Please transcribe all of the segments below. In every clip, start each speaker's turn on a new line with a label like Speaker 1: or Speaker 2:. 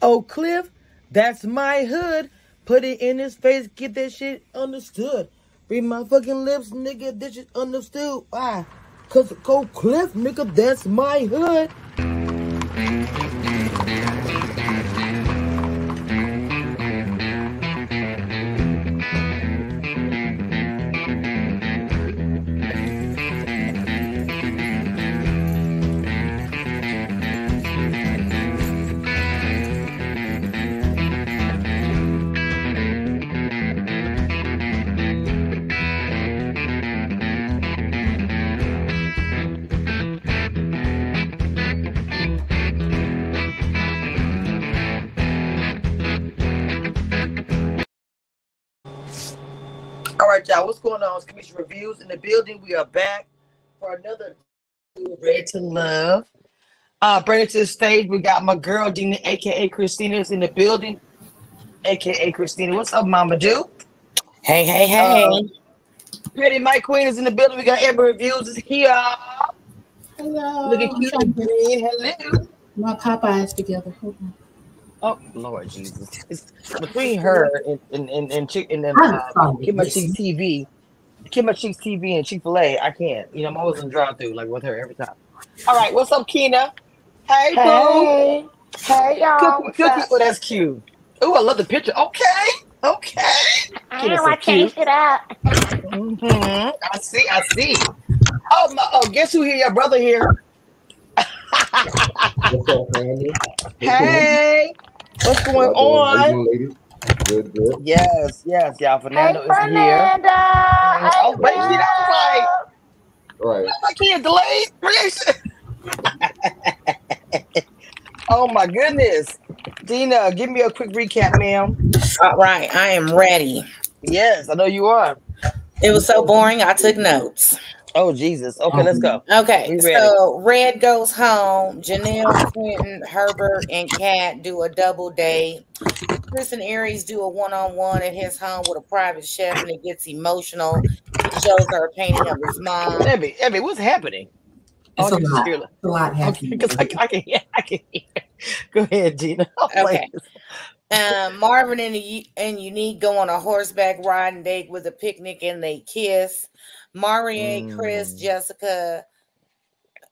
Speaker 1: Oh, Cliff, that's my hood. Put it in his face, get that shit understood. Read my fucking lips, nigga, this shit understood. Why? Cause go Cliff, nigga, that's my hood. Going on? It's Commission Reviews in the building. We are back for another Ready to Love. Uh, bring it to the stage. We got my girl Dina, aka Christina, is in the building, aka Christina. What's up, Mama Do?
Speaker 2: Hey, hey, hey.
Speaker 1: Uh, Pretty Mike Queen is in the building. We got Amber Reviews is here.
Speaker 3: Hello.
Speaker 1: Look at you,
Speaker 3: trying to
Speaker 1: Queen. Hello.
Speaker 3: my Popeyes together.
Speaker 1: Oh Lord Jesus! It's between her and and and, and, Chick, and then
Speaker 3: I'm
Speaker 1: uh,
Speaker 3: sorry,
Speaker 1: Kim TV, Kim Cheeks TV and Chick Fil A. I can't. You know, I'm always in drive through like with her every time. All right, what's up, Kina? Hey, boo.
Speaker 2: Hey. Hey, y'all.
Speaker 1: Cookie,
Speaker 2: What's
Speaker 1: cookie. Oh, that's cute. Oh, I love the picture. Okay, okay.
Speaker 2: I
Speaker 1: Kid
Speaker 2: know
Speaker 1: so
Speaker 2: I changed
Speaker 1: cute.
Speaker 2: it up.
Speaker 1: hmm I see. I see. Oh, my, oh, guess who here? Your brother here.
Speaker 4: What's up, family?
Speaker 1: Hey, what's going
Speaker 4: Y'all doing-
Speaker 1: on?
Speaker 4: You doing, ladies? Good, good.
Speaker 1: Yes, yes, y'all.
Speaker 2: Hey,
Speaker 1: Fernando is here.
Speaker 2: Fernanda. Oh, hey,
Speaker 1: Oh, wait, see, that was like.
Speaker 4: All right.
Speaker 1: my kid delayed reaction. oh my goodness. Dina, give me a quick recap, ma'am.
Speaker 2: All right, I am ready.
Speaker 1: Yes, I know you are.
Speaker 2: It was so boring, I took notes.
Speaker 1: Oh Jesus. Okay, let's go.
Speaker 2: Okay, so Red goes home. Janelle, Quentin, Herbert, and Kat do a double date. Chris and Aries do a one-on-one at his home with a private chef, and it gets emotional. He shows her a painting of his mom.
Speaker 1: Ebby, Ebby, what's happening?
Speaker 3: It's a lot.
Speaker 1: Sheila.
Speaker 3: It's a lot happening.
Speaker 1: because I, I can hear, I can hear. Go ahead, Gina.
Speaker 2: Okay. Um, Marvin and, the, and Unique go on a horseback riding date with a picnic and they kiss. Mario, Chris,
Speaker 1: Mm.
Speaker 2: Jessica,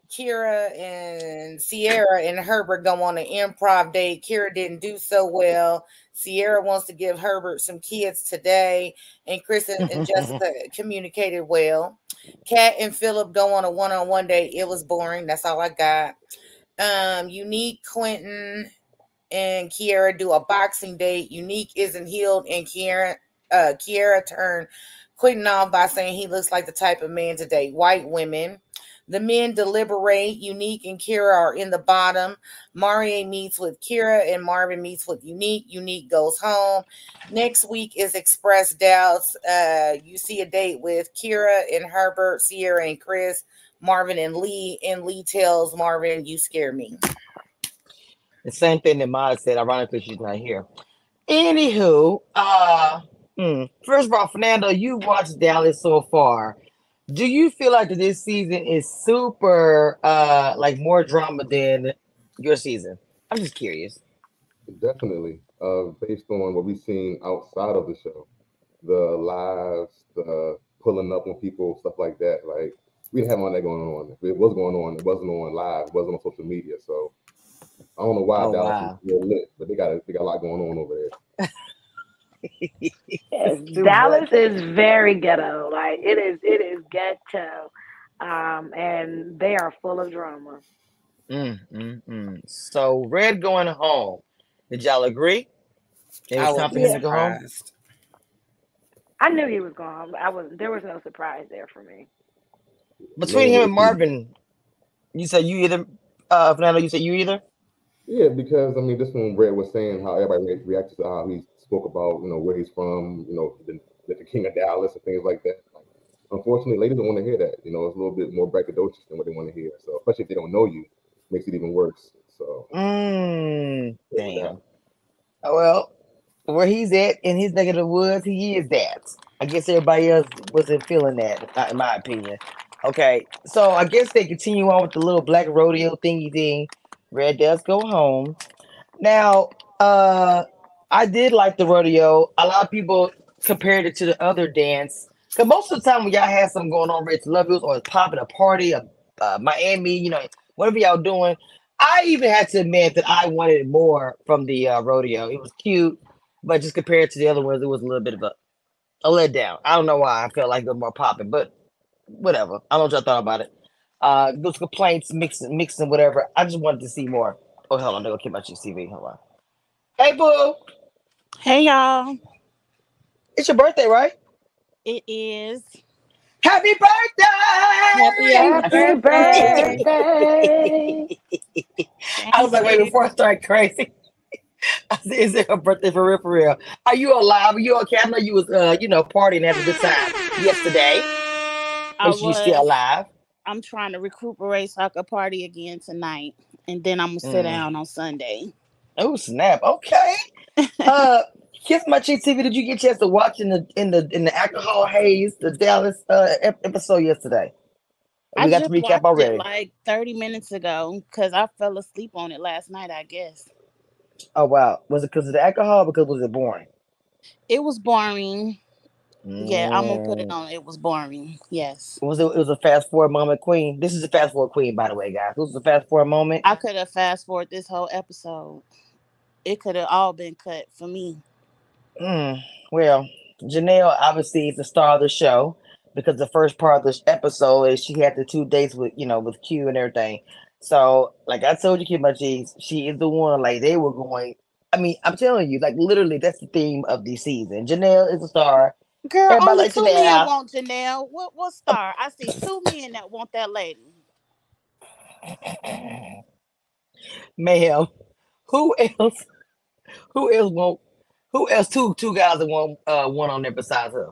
Speaker 2: Kira, and Sierra and Herbert go on an improv date. Kira didn't do so well. Sierra wants to give Herbert some kids today, and Chris and, and Jessica communicated well. Kat and Philip go on a one-on-one date. It was boring. That's all I got. Um, Unique, Quentin, and Kira do a boxing date. Unique isn't healed, and Kira, uh, Kira turned Quentin off by saying he looks like the type of man to date white women. The men deliberate. Unique and Kira are in the bottom. Mario meets with Kira, and Marvin meets with Unique. Unique goes home. Next week is Express Doubts. Uh, you see a date with Kira and Herbert, Sierra and Chris, Marvin and Lee, and Lee tells Marvin, "You scare me."
Speaker 1: The same thing that Maya said, ironically, she's not here. Anywho, uh, hmm, first of all, Fernando, you watched Dallas so far. Do you feel like that this season is super, uh, like more drama than your season? I'm just curious.
Speaker 4: Definitely. Uh, based on what we've seen outside of the show, the lives, the pulling up on people, stuff like that. Like we didn't have all that going on. If it was going on, it wasn't on live, it wasn't on social media. So I don't know why
Speaker 1: Oh,
Speaker 4: Dallas
Speaker 1: wow.
Speaker 4: is real lit, but they got a, they got a lot going on over there.
Speaker 5: Yes, Dallas
Speaker 1: much.
Speaker 5: is very ghetto. Like it is, it is ghetto, um, and they are full of drama.
Speaker 1: Mm, mm, mm. So Red going home. Did y'all agree? It
Speaker 2: I
Speaker 1: was
Speaker 2: was
Speaker 1: time for him to go home.
Speaker 5: I knew he was gone. but I was there was no surprise there for me.
Speaker 1: Between him and Marvin, you said you either. Uh, Fernando, you said you either.
Speaker 4: Yeah, because I mean, this one Red was saying how everybody reacted to how he spoke about you know where he's from, you know, the, the king of Dallas and things like that. Like, unfortunately, ladies don't want to hear that. You know, it's a little bit more braggadocious than what they want to hear. So, especially if they don't know you, makes it even worse. So,
Speaker 1: Mm, damn. Oh, Well, where he's at in his neck of the woods, he is that. I guess everybody else wasn't feeling that, in my opinion. Okay, so I guess they continue on with the little black rodeo thingy thing. Red does go home. Now, Uh, I did like the rodeo. A lot of people compared it to the other dance. Cause most of the time when y'all had something going on, Red Love or it's popping a party, a uh, Miami, you know, whatever y'all doing. I even had to admit that I wanted more from the uh, rodeo. It was cute, but just compared to the other ones, it was a little bit of a, a letdown. I don't know why I felt like it was more popping, but whatever. I don't know what y'all thought about it. Uh, those complaints, mixing, mixing, whatever. I just wanted to see more. Oh, hold on, they go keep my TV. Hold on. Hey, boo,
Speaker 6: Hey y'all,
Speaker 1: it's your birthday, right?
Speaker 6: it is.
Speaker 1: Happy birthday!
Speaker 5: Happy birthday.
Speaker 1: I was like, wait, before I start crazy. I said, is it her birthday for real? For real? Are you alive? Are you okay? I know you was, uh, you know, partying having a good time yesterday.
Speaker 6: I
Speaker 1: But you still alive?
Speaker 6: I'm trying to recuperate so I could party again tonight, and then I'm gonna sit
Speaker 1: Mm.
Speaker 6: down on Sunday.
Speaker 1: Oh snap! Okay. Uh, Kiss My Cheek TV. Did you get a chance to watch in the in the in the alcohol haze the Dallas uh episode yesterday? We
Speaker 6: I
Speaker 1: got to recap already.
Speaker 6: like 30 minutes ago because I fell asleep on it last night. I guess
Speaker 1: Oh wow! Was it because of the alcohol? Because was it boring?
Speaker 6: it was boring. Yeah, I'm gonna put it
Speaker 1: Mm.
Speaker 6: on. It was boring. Yes,
Speaker 1: Was it? It was a fast forward moment, Queen. This is a fast forward Queen, by the way, guys. This was a fast forward moment.
Speaker 6: I could have fast forward this whole episode. It could have all been cut for me.
Speaker 1: Mm, well, Janelle obviously is the star of the show because the first part of this episode is she had the two dates with you know with Q and everything. So, like I told you, Kid My G's, she is the one. Like they were going. I mean, I'm telling you, like literally, that's the theme of the season. Janelle is a star.
Speaker 6: Girl,
Speaker 1: Everybody
Speaker 6: only
Speaker 1: like
Speaker 6: two
Speaker 1: Janelle.
Speaker 6: men want Janelle. What what star? I see two men that want that lady.
Speaker 1: Ma'am, who else? Who else want? Who else? Two two guys that want uh one on there besides her,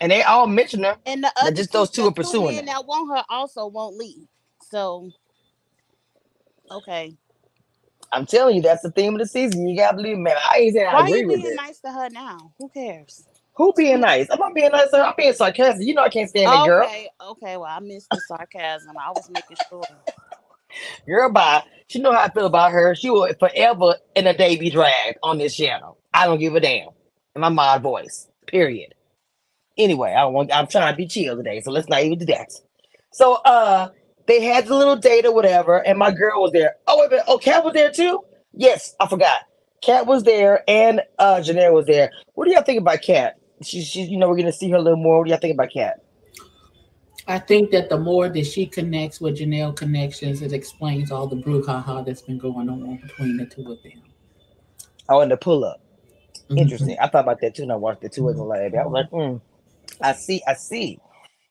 Speaker 1: and they all mention her.
Speaker 6: And the other
Speaker 1: just those two
Speaker 6: the
Speaker 1: are pursuing it.
Speaker 6: that want her also won't leave. So okay.
Speaker 1: I'm telling you, that's the theme of the season. You gotta believe, me, man. I ain't saying I
Speaker 6: Why
Speaker 1: agree
Speaker 6: you
Speaker 1: with
Speaker 6: being nice to her now? Who cares?
Speaker 1: Who being nice? I'm not being nice. I'm being sarcastic. You know I can't stand that girl.
Speaker 6: Okay, okay. Well, I missed the sarcasm. I was making sure.
Speaker 1: Girl, bye. She know how I feel about her. She will forever in a day be dragged on this channel. I don't give a damn. In my mod voice. Period. Anyway, I want I'm trying to be chill today, so let's not even do that. So, uh, they had the little date or whatever, and my girl was there. Oh wait a minute. Oh, Kat was there too. Yes, I forgot. Kat was there, and uh, Janelle was there. What do y'all think about Kat? She, she, you know, we're gonna see her a little more. What do y'all think about Kat?
Speaker 3: I think that the more that she connects with Janelle connections, it explains all the brouhaha that's been going on between the two of them.
Speaker 1: Oh, and the pull up.
Speaker 3: Mhm.
Speaker 1: Interesting. I thought about that too, and I watched it too. I was like, I was like, mm, I see, I see.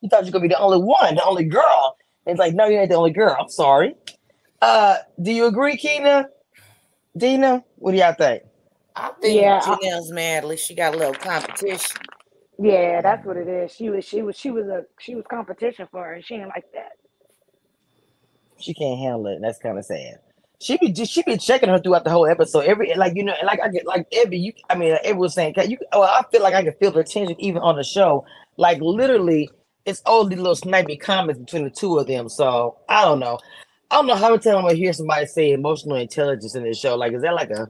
Speaker 1: You thought you were gonna be the only one, the only girl. And it's like, no, you ain't the only girl. I'm sorry. Uh, do you agree, Keena? Dina, what do y'all think?
Speaker 2: I think
Speaker 5: Yeah, I-
Speaker 2: Janelle's mad. At least she got a little competition.
Speaker 5: Yeah, that's um, what it is. She was she was she was a she was competition for her and she ain't like that.
Speaker 1: She can't handle it. and That's kind of sad. She be just she be checking her throughout the whole episode. Every like you know, like I get like every you. I mean, everyone was saying you. Oh, I feel like I can feel the tension even on the show. Like literally, it's all only little snipey comments between the two of them. So I don't know. I don't know how many times I'm gonna hear somebody say emotional intelligence in this show. Like, is that like a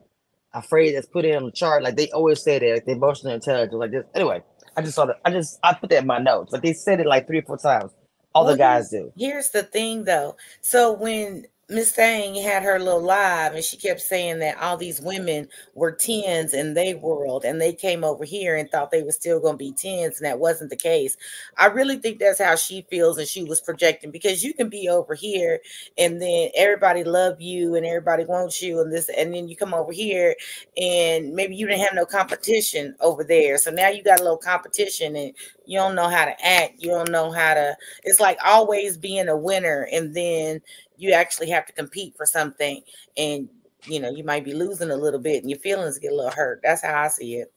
Speaker 1: a phrase that's put in on the chart? Like they always say that, like the emotional intelligence. Like this. Anyway, I just saw that. I just I put that in my notes. but they said it like three or four times. All
Speaker 2: Well,
Speaker 1: the guys do.
Speaker 2: Here's the thing though. So when Miss Thang had her little live and she kept saying that all these women were tens in their world and they came over here and thought they were still going to be tens and that wasn't the case. I really think that's how she feels and she was projecting because you can be over here and then everybody love you and everybody wants you and this and then you come over here and maybe you didn't have no competition over there. So now you got a little competition and you don't know how to act. You don't know how to it's like always being a winner and then you actually have to compete for something and you know you might be losing a little bit and your feelings get a little hurt that's how i see it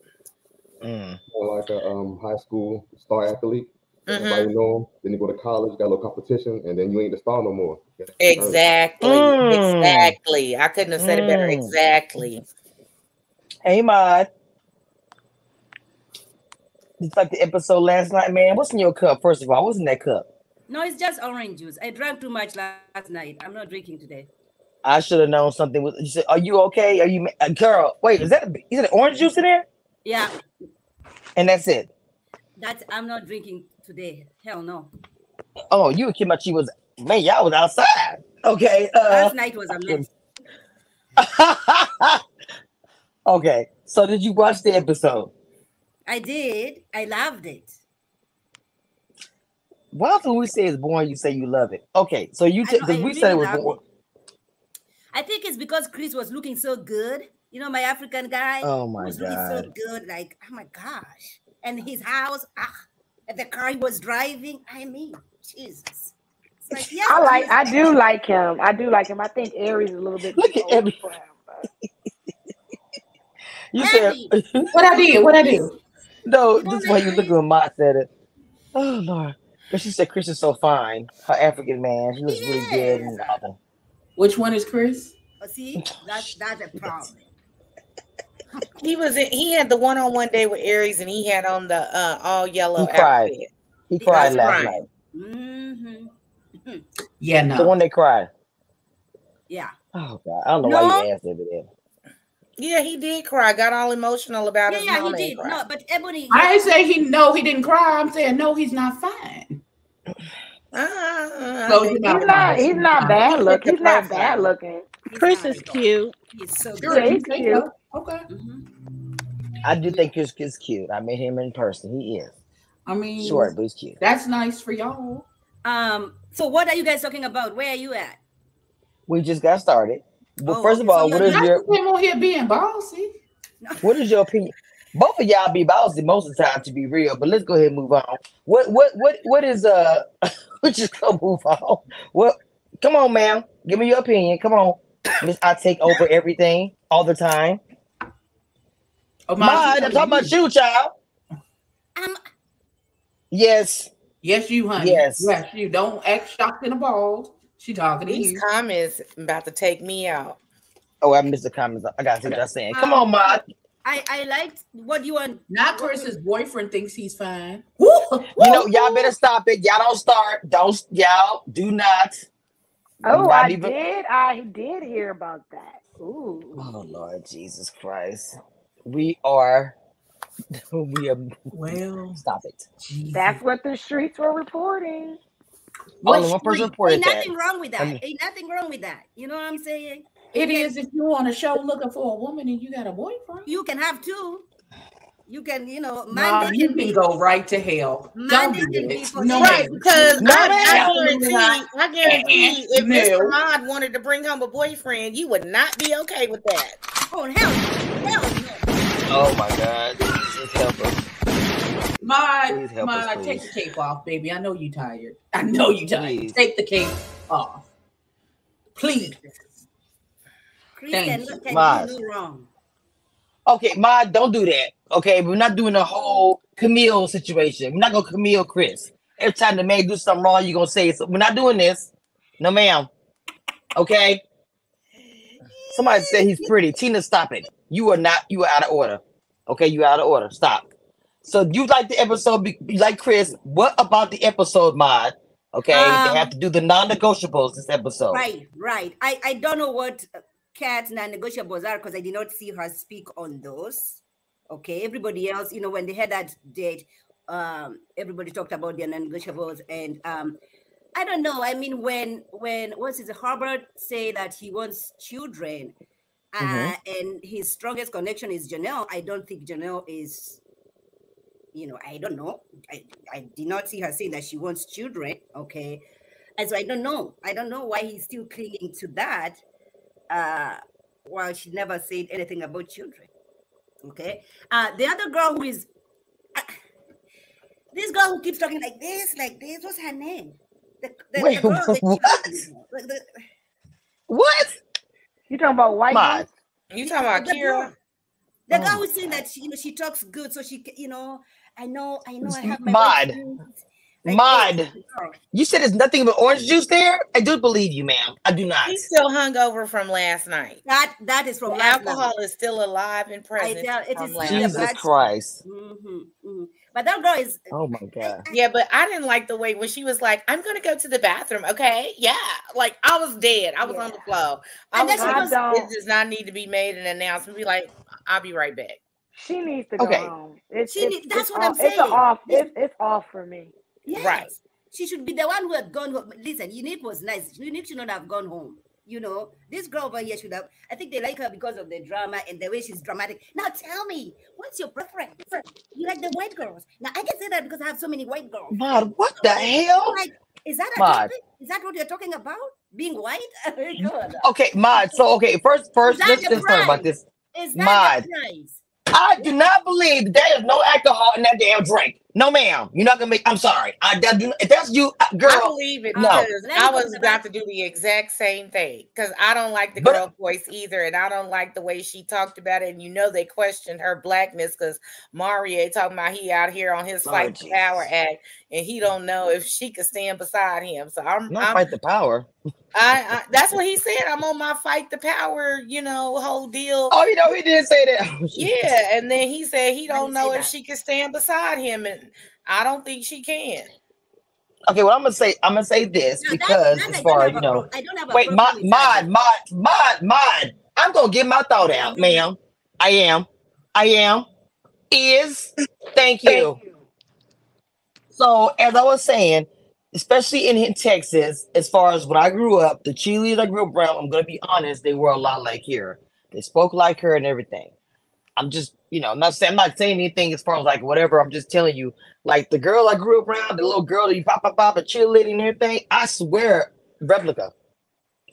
Speaker 1: Mm.
Speaker 4: Or like a um, high school star athlete.
Speaker 2: Mhm.
Speaker 4: Everybody know him. Then you go to college, got a little competition, and then you ain't the star no more.
Speaker 2: Exactly
Speaker 1: Mm.
Speaker 2: exactly i couldn't have said it better
Speaker 1: Mm.
Speaker 2: exactly
Speaker 1: Hey, Mod. It's like the episode last night, man. What's in your cup? First of all, what's in that cup?
Speaker 7: No, it's just orange juice. I drank too much last night. I'm not drinking today.
Speaker 1: I should have known something was. You said, "Are you okay? Are you, ma- uh, girl? Wait, is that is it orange juice in there?"
Speaker 7: Yeah,
Speaker 1: And that's it.
Speaker 7: that's I'm not drinking today. Hell no.
Speaker 1: Oh, you and Kimachi was man, y'all was outside. Okay. Uh,
Speaker 7: Last night was a mess.
Speaker 1: okay. So did you watch the episode?
Speaker 7: I did. I loved it.
Speaker 1: Why else when we say it's boring, you say you love it? Okay, so you
Speaker 7: I
Speaker 1: t-
Speaker 7: know,
Speaker 1: because
Speaker 7: I
Speaker 1: we said it was
Speaker 7: really love
Speaker 1: boring.
Speaker 7: I think it's because Chris was looking so good. You know, my African guy
Speaker 1: Oh my
Speaker 7: was looking so good. Like, oh my gosh. And his house, ah, and the car he was driving. I mean, Jesus. Like, yeah.
Speaker 5: I like. I do like him. I do like him. I think Aries is a little bit.
Speaker 1: Look at
Speaker 5: old
Speaker 1: every-
Speaker 5: for him, but-
Speaker 1: You said
Speaker 3: What I did? What I do?
Speaker 1: No.
Speaker 7: Come
Speaker 1: This is why you
Speaker 7: Abby.
Speaker 1: look when Ma said it. Oh Lord, but she said Chris is so fine. Her African man, she looks really good. And, uh,
Speaker 3: Which one is Chris?
Speaker 7: Oh, see, that's that's a problem.
Speaker 2: He was in, he had the one on one day with Aries and he had on the uh all yellow
Speaker 1: He cried.
Speaker 2: outfit.
Speaker 1: he cried last
Speaker 2: right.
Speaker 1: night.
Speaker 7: hmm
Speaker 3: Yeah, no.
Speaker 1: The one that cried.
Speaker 7: Yeah.
Speaker 1: Oh God, I don't know
Speaker 2: No.
Speaker 1: why you asked over there.
Speaker 2: Yeah, he did cry. Got all emotional about
Speaker 7: Yeah,
Speaker 2: his
Speaker 7: yeah, he did.
Speaker 2: cried.
Speaker 7: No, but Ebony.
Speaker 3: I didn't say he no, he didn't cry. I'm saying no, he's not fine.
Speaker 2: Ah,
Speaker 3: So he's
Speaker 2: think-
Speaker 5: He's not. He's not bad look. He's not bad looking.
Speaker 6: Chris is cute.
Speaker 7: He's so
Speaker 3: Sure,
Speaker 7: good.
Speaker 5: He's cute.
Speaker 3: so? Okay.
Speaker 7: Mhm.
Speaker 1: I do think Chris is cute. I met him in person. He is
Speaker 3: I mean,
Speaker 1: short, but he's cute.
Speaker 3: that's nice for y'all.
Speaker 7: Um. So, what are you guys talking about? Where are you at?
Speaker 1: We just got started. Well,
Speaker 7: Oh,
Speaker 1: first of
Speaker 7: okay, so
Speaker 1: all,
Speaker 7: you're
Speaker 1: what is
Speaker 3: Not
Speaker 1: your
Speaker 3: him on here being bossy.
Speaker 1: what is your opinion? Both of y'all be bossy most of the time, to be real. But let's go ahead and move on. What what what what is uh? we just go move on. What? Come on, ma'am. Give me your opinion. Come on, Miss. I take over everything all the time.
Speaker 3: Oh,
Speaker 1: Mine. I'm talking about you, child.
Speaker 7: Um.
Speaker 1: Yes.
Speaker 3: Yes, you, honey.
Speaker 1: Yes.
Speaker 3: Yes, you. Don't act shocked in and appalled. She talking to
Speaker 2: These
Speaker 3: you.
Speaker 2: comments about to take me out.
Speaker 1: Oh, I missed the comments. I got to see what y'all saying. Come
Speaker 7: Um,
Speaker 1: on, Ma.
Speaker 7: I I liked what you want.
Speaker 3: Not Chris's boyfriend thinks he's fine.
Speaker 1: You know, y'all better stop it. Y'all don't start. Don't y'all do not.
Speaker 5: Oh,
Speaker 1: Not
Speaker 5: I
Speaker 1: even-
Speaker 5: did. I did hear about that. Ooh.
Speaker 1: Oh Lord Jesus Christ. We are we are
Speaker 3: Well,
Speaker 1: stop it.
Speaker 3: Jesus.
Speaker 5: That's what the streets were reporting.
Speaker 1: Only one person
Speaker 7: Ain't
Speaker 1: reported that.
Speaker 7: nothing wrong with that.
Speaker 1: I mean-
Speaker 7: Ain't nothing wrong with that. You know what I'm saying?
Speaker 3: It
Speaker 7: You
Speaker 3: is if you're on a show looking for a woman and you got a boyfriend.
Speaker 7: You can have two. You can, you know,
Speaker 3: Nah, you
Speaker 7: can
Speaker 3: can
Speaker 7: be.
Speaker 3: go right to hell. Don't do
Speaker 7: can
Speaker 3: it. No.
Speaker 2: Right, because
Speaker 1: No,
Speaker 2: I, I
Speaker 1: ma'am.
Speaker 2: guarantee, I guarantee, if
Speaker 3: No.
Speaker 2: Mr. Mod wanted to bring home a boyfriend, you would not be okay with that.
Speaker 7: Oh hell, no. hell.
Speaker 1: Oh my God. Help us.
Speaker 3: My,
Speaker 1: Please help us,
Speaker 3: my, take the cape off, baby. I know you tired. I know you tired.
Speaker 1: Please.
Speaker 3: Take the cape off, please.
Speaker 7: Chris
Speaker 3: Thank
Speaker 7: can,
Speaker 3: you.
Speaker 7: can
Speaker 1: Maz.
Speaker 7: do no wrong.
Speaker 1: Okay, Ma, don't do that. Okay, we're not doing the whole Camille situation. We're not gonna Camille Chris. Every time the man do something wrong, you're gonna say so. We're not doing this. No, ma'am. Okay. Somebody said he's pretty. Tina, stop it. You are not. You are out of order. Okay, you out of order. Stop. So you like the episode? You like Chris? What about the episode, Mod? Okay,
Speaker 7: Um,
Speaker 1: they have to do the non-negotiables this episode.
Speaker 7: Right, right. I, I don't know what Kat's non-negotiables are because I did not see her speak on those. Okay, everybody else, you know, when they had that date, um, everybody talked about their non-negotiables, and um, I don't know. I mean, when when what's his Herbert say that he wants children, uh,
Speaker 1: Mhm.
Speaker 7: and his strongest connection is Janelle. I don't think Janelle is. You know, I don't know. I, I did not see her saying that she wants children. Okay, and so I don't know. I don't know why he's still clinging to that, uh, while she never said anything about children. Okay. Uh, the other girl who is uh, this girl who keeps talking like this, like this. What's her name? The, the,
Speaker 1: Wait,
Speaker 7: the girl that
Speaker 1: what?
Speaker 7: keeps- the- the-
Speaker 1: What?
Speaker 5: You talking about white?
Speaker 1: Mod.
Speaker 2: You talking about
Speaker 7: the
Speaker 2: Kira?
Speaker 7: the
Speaker 1: Oh
Speaker 7: girl who's saying that she, you know, she talks good, so she, you know, I know, I know, I have my
Speaker 1: Mod.
Speaker 7: Like
Speaker 1: Mod.
Speaker 7: this.
Speaker 1: You said there's nothing but orange juice there? I do believe you, ma'am. I do not.
Speaker 2: He's still hungover from last night.
Speaker 7: That that is from
Speaker 2: The
Speaker 7: last night.
Speaker 2: alcohol is still alive and present.
Speaker 7: tell- it
Speaker 2: from
Speaker 7: is
Speaker 2: last
Speaker 7: still
Speaker 2: night.
Speaker 1: Jesus
Speaker 7: bad-
Speaker 1: Christ.
Speaker 7: Mhm, mhm. But that girl is
Speaker 1: Oh my god.
Speaker 2: Yeah, but I didn't like the way when she was like, "I'm gonna go to the bathroom." Okay, yeah, like I was dead. I was on the floor. I
Speaker 7: And
Speaker 2: was
Speaker 7: then she
Speaker 5: I
Speaker 2: "It
Speaker 5: don't.
Speaker 2: does not need to be made an announcement." Be like, "I'll be right back."
Speaker 5: She needs to go
Speaker 1: Okay.
Speaker 5: home. It's,
Speaker 7: She
Speaker 5: it's,
Speaker 7: need- that's
Speaker 5: it's
Speaker 7: what I'm
Speaker 5: off, It's
Speaker 7: saying.
Speaker 5: off. It's, it's off for me.
Speaker 7: yes.
Speaker 2: Right.
Speaker 7: She should be the one who had gone home. Listen, Unique was nice. Unique should not have gone home. You know, this girl over here should have. I think they like her because of the drama and the way she's dramatic. Now tell me, what's your preference? You like the white girls? Now I can say that because I have so many white girls.
Speaker 1: Mod, what the hell?
Speaker 7: Like, is that a
Speaker 1: Mod.
Speaker 7: topic? Is that what you're talking about? Being white?
Speaker 1: Okay, Mod. So okay, first first
Speaker 7: Is that
Speaker 1: let's just talk about this.
Speaker 7: Is that
Speaker 1: Mod.
Speaker 7: the price?
Speaker 1: I do not believe that there is no alcohol in that damn drink. No, ma'am. You're not gonna make. I'm sorry. I that if that's you, uh,
Speaker 2: I
Speaker 1: girl.
Speaker 2: believe it
Speaker 1: no.
Speaker 2: because
Speaker 7: Let
Speaker 2: I was about to do the exact same thing because I don't like the
Speaker 1: But-
Speaker 2: girl voice either, and I don't like the way she talked about it. And you know they questioned her blackness because Mario talking about he out here on his
Speaker 1: Oh,
Speaker 2: fight the power act, and he don't know if she could stand beside him. So I'm,
Speaker 1: Not
Speaker 2: I'm
Speaker 1: fight the power.
Speaker 2: I, I that's what he said. I'm on my fight the power, you know, whole deal.
Speaker 1: Oh, you know he didn't say that. Oh.
Speaker 2: Yeah, and then he said he don't know if
Speaker 7: that?
Speaker 2: she could stand beside him, and I don't think she can.
Speaker 1: Okay, well I'm gonna say I'm gonna say this
Speaker 7: Now,
Speaker 1: because
Speaker 7: that I
Speaker 1: as far as you know,
Speaker 7: pro- I don't have a
Speaker 1: wait, mod,
Speaker 7: problem with that.
Speaker 1: mod, mod, mod, mod. I'm gonna get my thought out, mm-hmm. ma'am. I am, I am. Is thank you. So as I was saying, especially in, in Texas, as far as when I grew up, the cheerleaders I grew up around, I'm gonna be honest, they were a lot like her. They spoke like her and everything. I'm just, you know, not saying I'm not saying anything as far as like whatever. I'm just telling you, like the girl I grew up around, the little girl that you pop pop pop a cheerleading and everything. I swear, replica,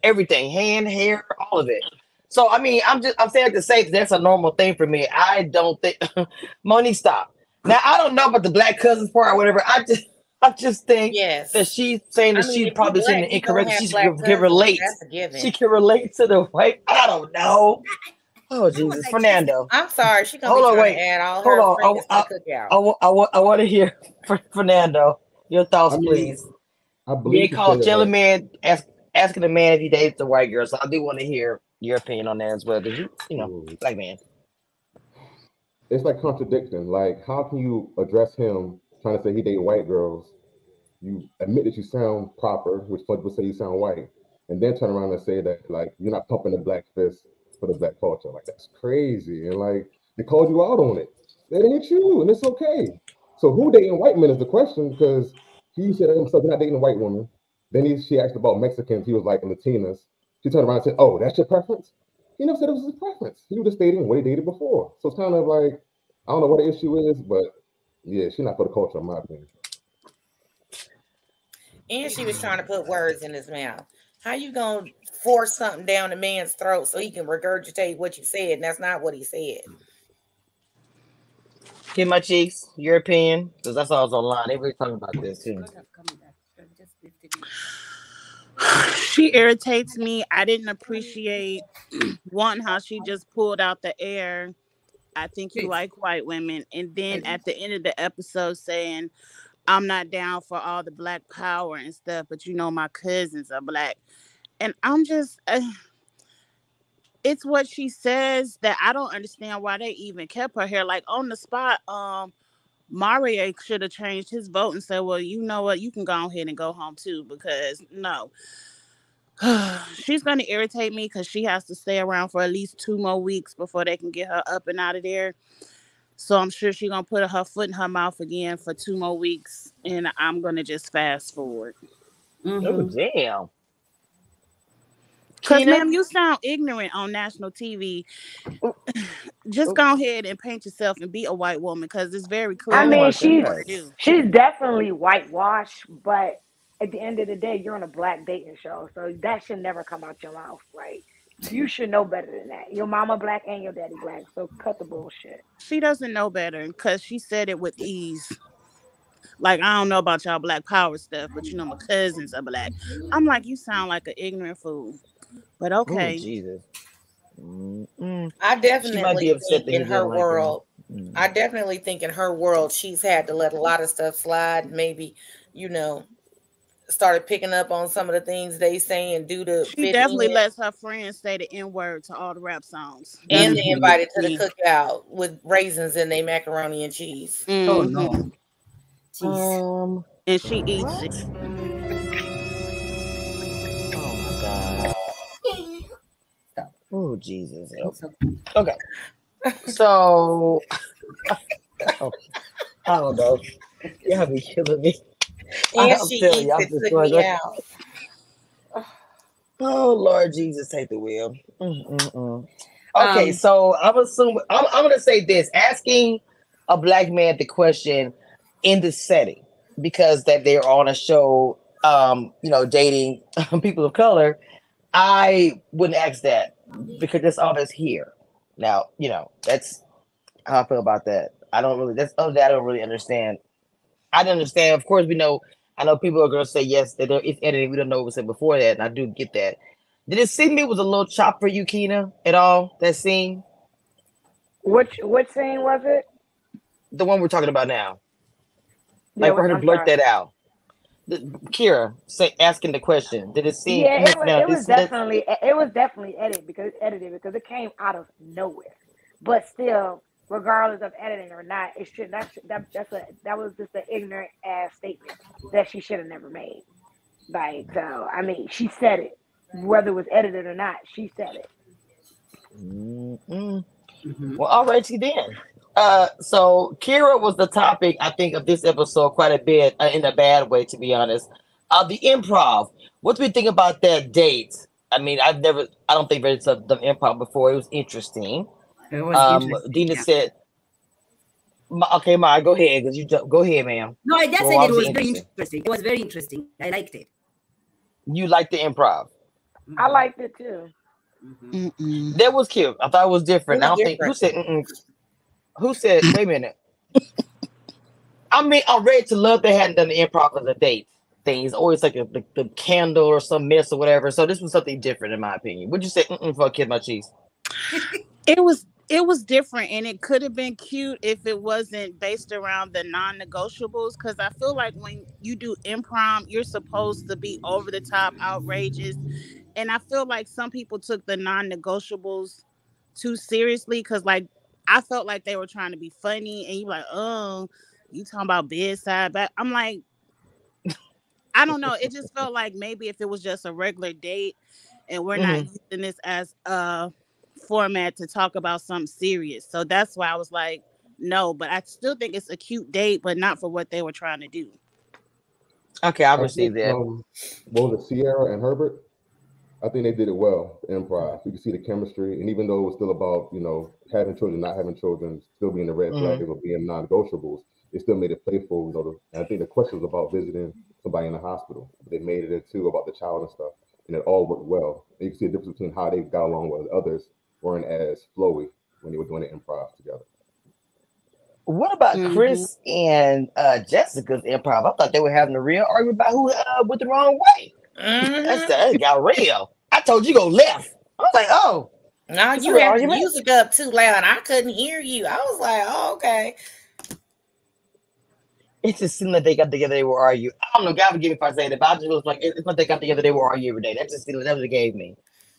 Speaker 1: everything, hand, hair, all of it. So I mean, I'm just I'm saying to say that's a normal thing for me. I don't think Monique stop. Now I don't know about the black cousins part or whatever. I just I just think
Speaker 2: Yes.
Speaker 1: that she's saying
Speaker 2: I
Speaker 1: that
Speaker 2: mean,
Speaker 1: she's probably saying
Speaker 2: black,
Speaker 1: the
Speaker 2: you
Speaker 1: incorrect. She can, can relate.
Speaker 2: That's a given.
Speaker 1: She can relate to the white. I don't know. Oh Jesus,
Speaker 7: like,
Speaker 1: Fernando.
Speaker 2: I'm sorry. She gonna
Speaker 1: Hold
Speaker 2: be
Speaker 1: on,
Speaker 2: trying
Speaker 1: wait.
Speaker 2: to add all
Speaker 1: Hold
Speaker 2: her
Speaker 1: on.
Speaker 2: friends
Speaker 1: I-
Speaker 2: to the cookout.
Speaker 1: I want I want I want to hear Fer- Fernando. Your thoughts,
Speaker 4: I mean,
Speaker 1: please.
Speaker 4: I
Speaker 1: Being
Speaker 4: believe she
Speaker 1: called
Speaker 4: said
Speaker 1: Jelly
Speaker 4: that-
Speaker 1: Man, ask, asking a man if he dates the white girl. So I do want to hear your opinion on that as well. Because you, you know,
Speaker 4: Ooh.
Speaker 1: black man.
Speaker 4: it's like contradiction. Like, how can you address him trying to say he date white girls? You admit that you sound proper, which some people say you sound white, and then turn around and say that like you're not pumping the black fist for the black culture. Like that's crazy. And like they called you out on it. That ain't you, and it's okay. So who dating white men is the question because he said himself not dating a white woman. Then he, she asked about Mexicans. He was like Latinas. She turned around and said, "Oh, that's your preference." He never said it was his preference. He was just stating what he dated before. So it's kind of like I don't know what the issue is, but yeah, she's not for the culture, in my opinion.
Speaker 2: And she was trying to put words in his mouth. How you gonna force something down a man's throat so he can regurgitate what you said? And that's not what he said.
Speaker 1: Get my cheeks. Your opinion, because that's all I was online. They were talking about this too.
Speaker 7: Could have come back. Could have just lifted it.
Speaker 6: she irritates me. I didn't appreciate one how she just pulled out the air. I think you like white women, and then at the end of the episode saying, "I'm not down for all the black power and stuff," but you know my cousins are black, and I'm just. Uh, it's what she says that I don't understand why they even kept her here. Like on the spot, um, Mario should have changed his vote and said, "Well, you know what? You can go ahead and go home too." Because no, she's going to irritate me because she has to stay around for at least two more weeks before they can get her up and out of there. So I'm sure she's gonna put her foot in her mouth again for two more weeks, and I'm gonna just fast forward.
Speaker 1: Oh
Speaker 7: Mhm.
Speaker 1: damn.
Speaker 6: Cause, ma'am, you sound ignorant on national TV. Oh. Just oh. go ahead and paint yourself and be a white woman, because it's very clear.
Speaker 5: I
Speaker 1: Oh
Speaker 5: mean,
Speaker 1: my
Speaker 5: she's she's definitely whitewashed, but at the end of the day, you're on a black dating show, so that should never come out your mouth. Like you should know better than that. Your mama black and your daddy black, so cut the bullshit.
Speaker 6: She doesn't know better because she said it with ease. Like I don't know about y'all black power stuff, but you know my cousins are black. I'm like, you sound like an ignorant fool. But
Speaker 1: Oh
Speaker 6: okay.
Speaker 1: Jesus. Mm-mm.
Speaker 2: I definitely
Speaker 1: be upset
Speaker 2: think in her
Speaker 1: didn't like her.
Speaker 2: world,
Speaker 1: Mm.
Speaker 2: I definitely think in her world, she's had to let a lot of stuff slide. Maybe, you know, started picking up on some of the things they say and do to
Speaker 6: She
Speaker 2: fit
Speaker 6: definitely
Speaker 2: in.
Speaker 6: lets her friends say the N word to all the rap songs.
Speaker 2: and they
Speaker 6: Mhm.
Speaker 2: invited to the cookout with raisins in their macaroni and cheese.
Speaker 3: Oh
Speaker 6: Mhm.
Speaker 3: no.
Speaker 7: Jeez.
Speaker 1: Um,
Speaker 6: And she eats
Speaker 1: what?
Speaker 6: it.
Speaker 1: Oh Jesus.
Speaker 7: Okay.
Speaker 1: Okay. So oh, I don't know. Y'all be killing me.
Speaker 2: And
Speaker 1: I'm
Speaker 2: she eats
Speaker 1: I'm
Speaker 2: it took me out.
Speaker 1: Oh Lord Jesus, take the wheel. Mm-mm-mm. Okay,
Speaker 7: Um,
Speaker 1: so I'm assuming I'm, I'm gonna say this: asking a black man the question in the setting because that they're on a show, um, you know, dating people of color. I wouldn't ask that because that's all that's here. Now, you know, that's how I feel about that. I don't really. That's other that I don't really understand. I don't understand. Of course, we know. I know people are gonna say yes that there is editing. We don't know what was said before that, and I do get that. Did it seem it was a little chop for you, Keena, at all? That scene,
Speaker 5: Which what scene was it?
Speaker 1: the one we're talking about now,
Speaker 5: Yeah,
Speaker 1: like for her to blurt that out. The, Kira, say asking the question. Did it seem?
Speaker 5: Yeah, it was,
Speaker 1: now,
Speaker 5: it was
Speaker 1: that-
Speaker 5: definitely it was definitely edited because edited because it came out of nowhere. But still, regardless of editing or not, it should that that that's a that was just an ignorant ass statement that she should have never made. Like so, I mean, she said it, whether it was edited or not, she said it.
Speaker 1: Mm-mm.
Speaker 3: Mhm.
Speaker 1: Well, all righty then. Uh, so Kira was the topic, I think, of this episode quite a bit uh, in a bad way, to be honest. Uh, the improv. What do we think about that date? I mean, I've never, I don't think I've done improv before. It was interesting.
Speaker 7: It was
Speaker 1: Um,
Speaker 7: interesting,
Speaker 1: Dina
Speaker 7: yeah.
Speaker 1: said, Ma- "Okay, Ma, go ahead, because you ju- go ahead, ma'am.
Speaker 7: No, I just
Speaker 1: Well,
Speaker 7: said it
Speaker 1: was
Speaker 7: was
Speaker 1: it
Speaker 7: very
Speaker 1: interesting?
Speaker 7: interesting. It was very interesting. I liked it.
Speaker 1: You liked the improv?
Speaker 5: I liked it too.
Speaker 7: Mhm.
Speaker 6: Mm-mm.
Speaker 1: That was cute. I thought it was different.
Speaker 2: It
Speaker 1: I don't think who said. Mm-mm. Who said? Wait a minute. I mean, I'm ready to love they hadn't done the improv as the date thing. It's always like a, the, the candle or some mess or whatever. So this was something different, in my opinion. Would you say? Mm-mm, for a kid, my cheese.
Speaker 6: It was it was different and it could have been cute if it wasn't based around the non-negotiables because I feel like when you do improv, you're supposed to be over the top, outrageous. And I feel like some people took the non-negotiables too seriously because like I felt like they were trying to be funny and you're like, oh, you talking about bedside but I'm like, I don't know. It just felt like maybe if it was just a regular date and we're not using this as a format to talk about something serious. So that's why I was like, no, but I still think it's a cute date, but not for what they were trying to do.
Speaker 1: Okay,
Speaker 4: I'll
Speaker 1: received
Speaker 4: think,
Speaker 1: that.
Speaker 4: Um, what was it, Sierra and Herbert? I think they did it well, the improv. You can see the chemistry, and even though it was still about you know having children, not having children, still being the red flags or being non-negotiables, it still made it playful. You know, the, and I think the question was about visiting somebody in the hospital. They made it into about the child and stuff, and it all worked well. And you can see the difference between how they got along with others weren't as flowy when they were doing the improv together.
Speaker 1: What about
Speaker 6: Mhm.
Speaker 1: Chris and uh, Jessica's improv? I thought they were having a real argument about who uh, went the wrong way. That's
Speaker 2: Mhm.
Speaker 1: that got real. I told you go left. I was like, oh,
Speaker 2: Now
Speaker 1: It's
Speaker 2: you had the
Speaker 1: argument.
Speaker 2: music up too loud. I couldn't hear you. I was like, oh, okay.
Speaker 1: it just seemed like they got together. They were arguing. I don't know. God forgive me if I say that, but I just was like, it's like they got together. They were arguing every day. That just that was what gave me.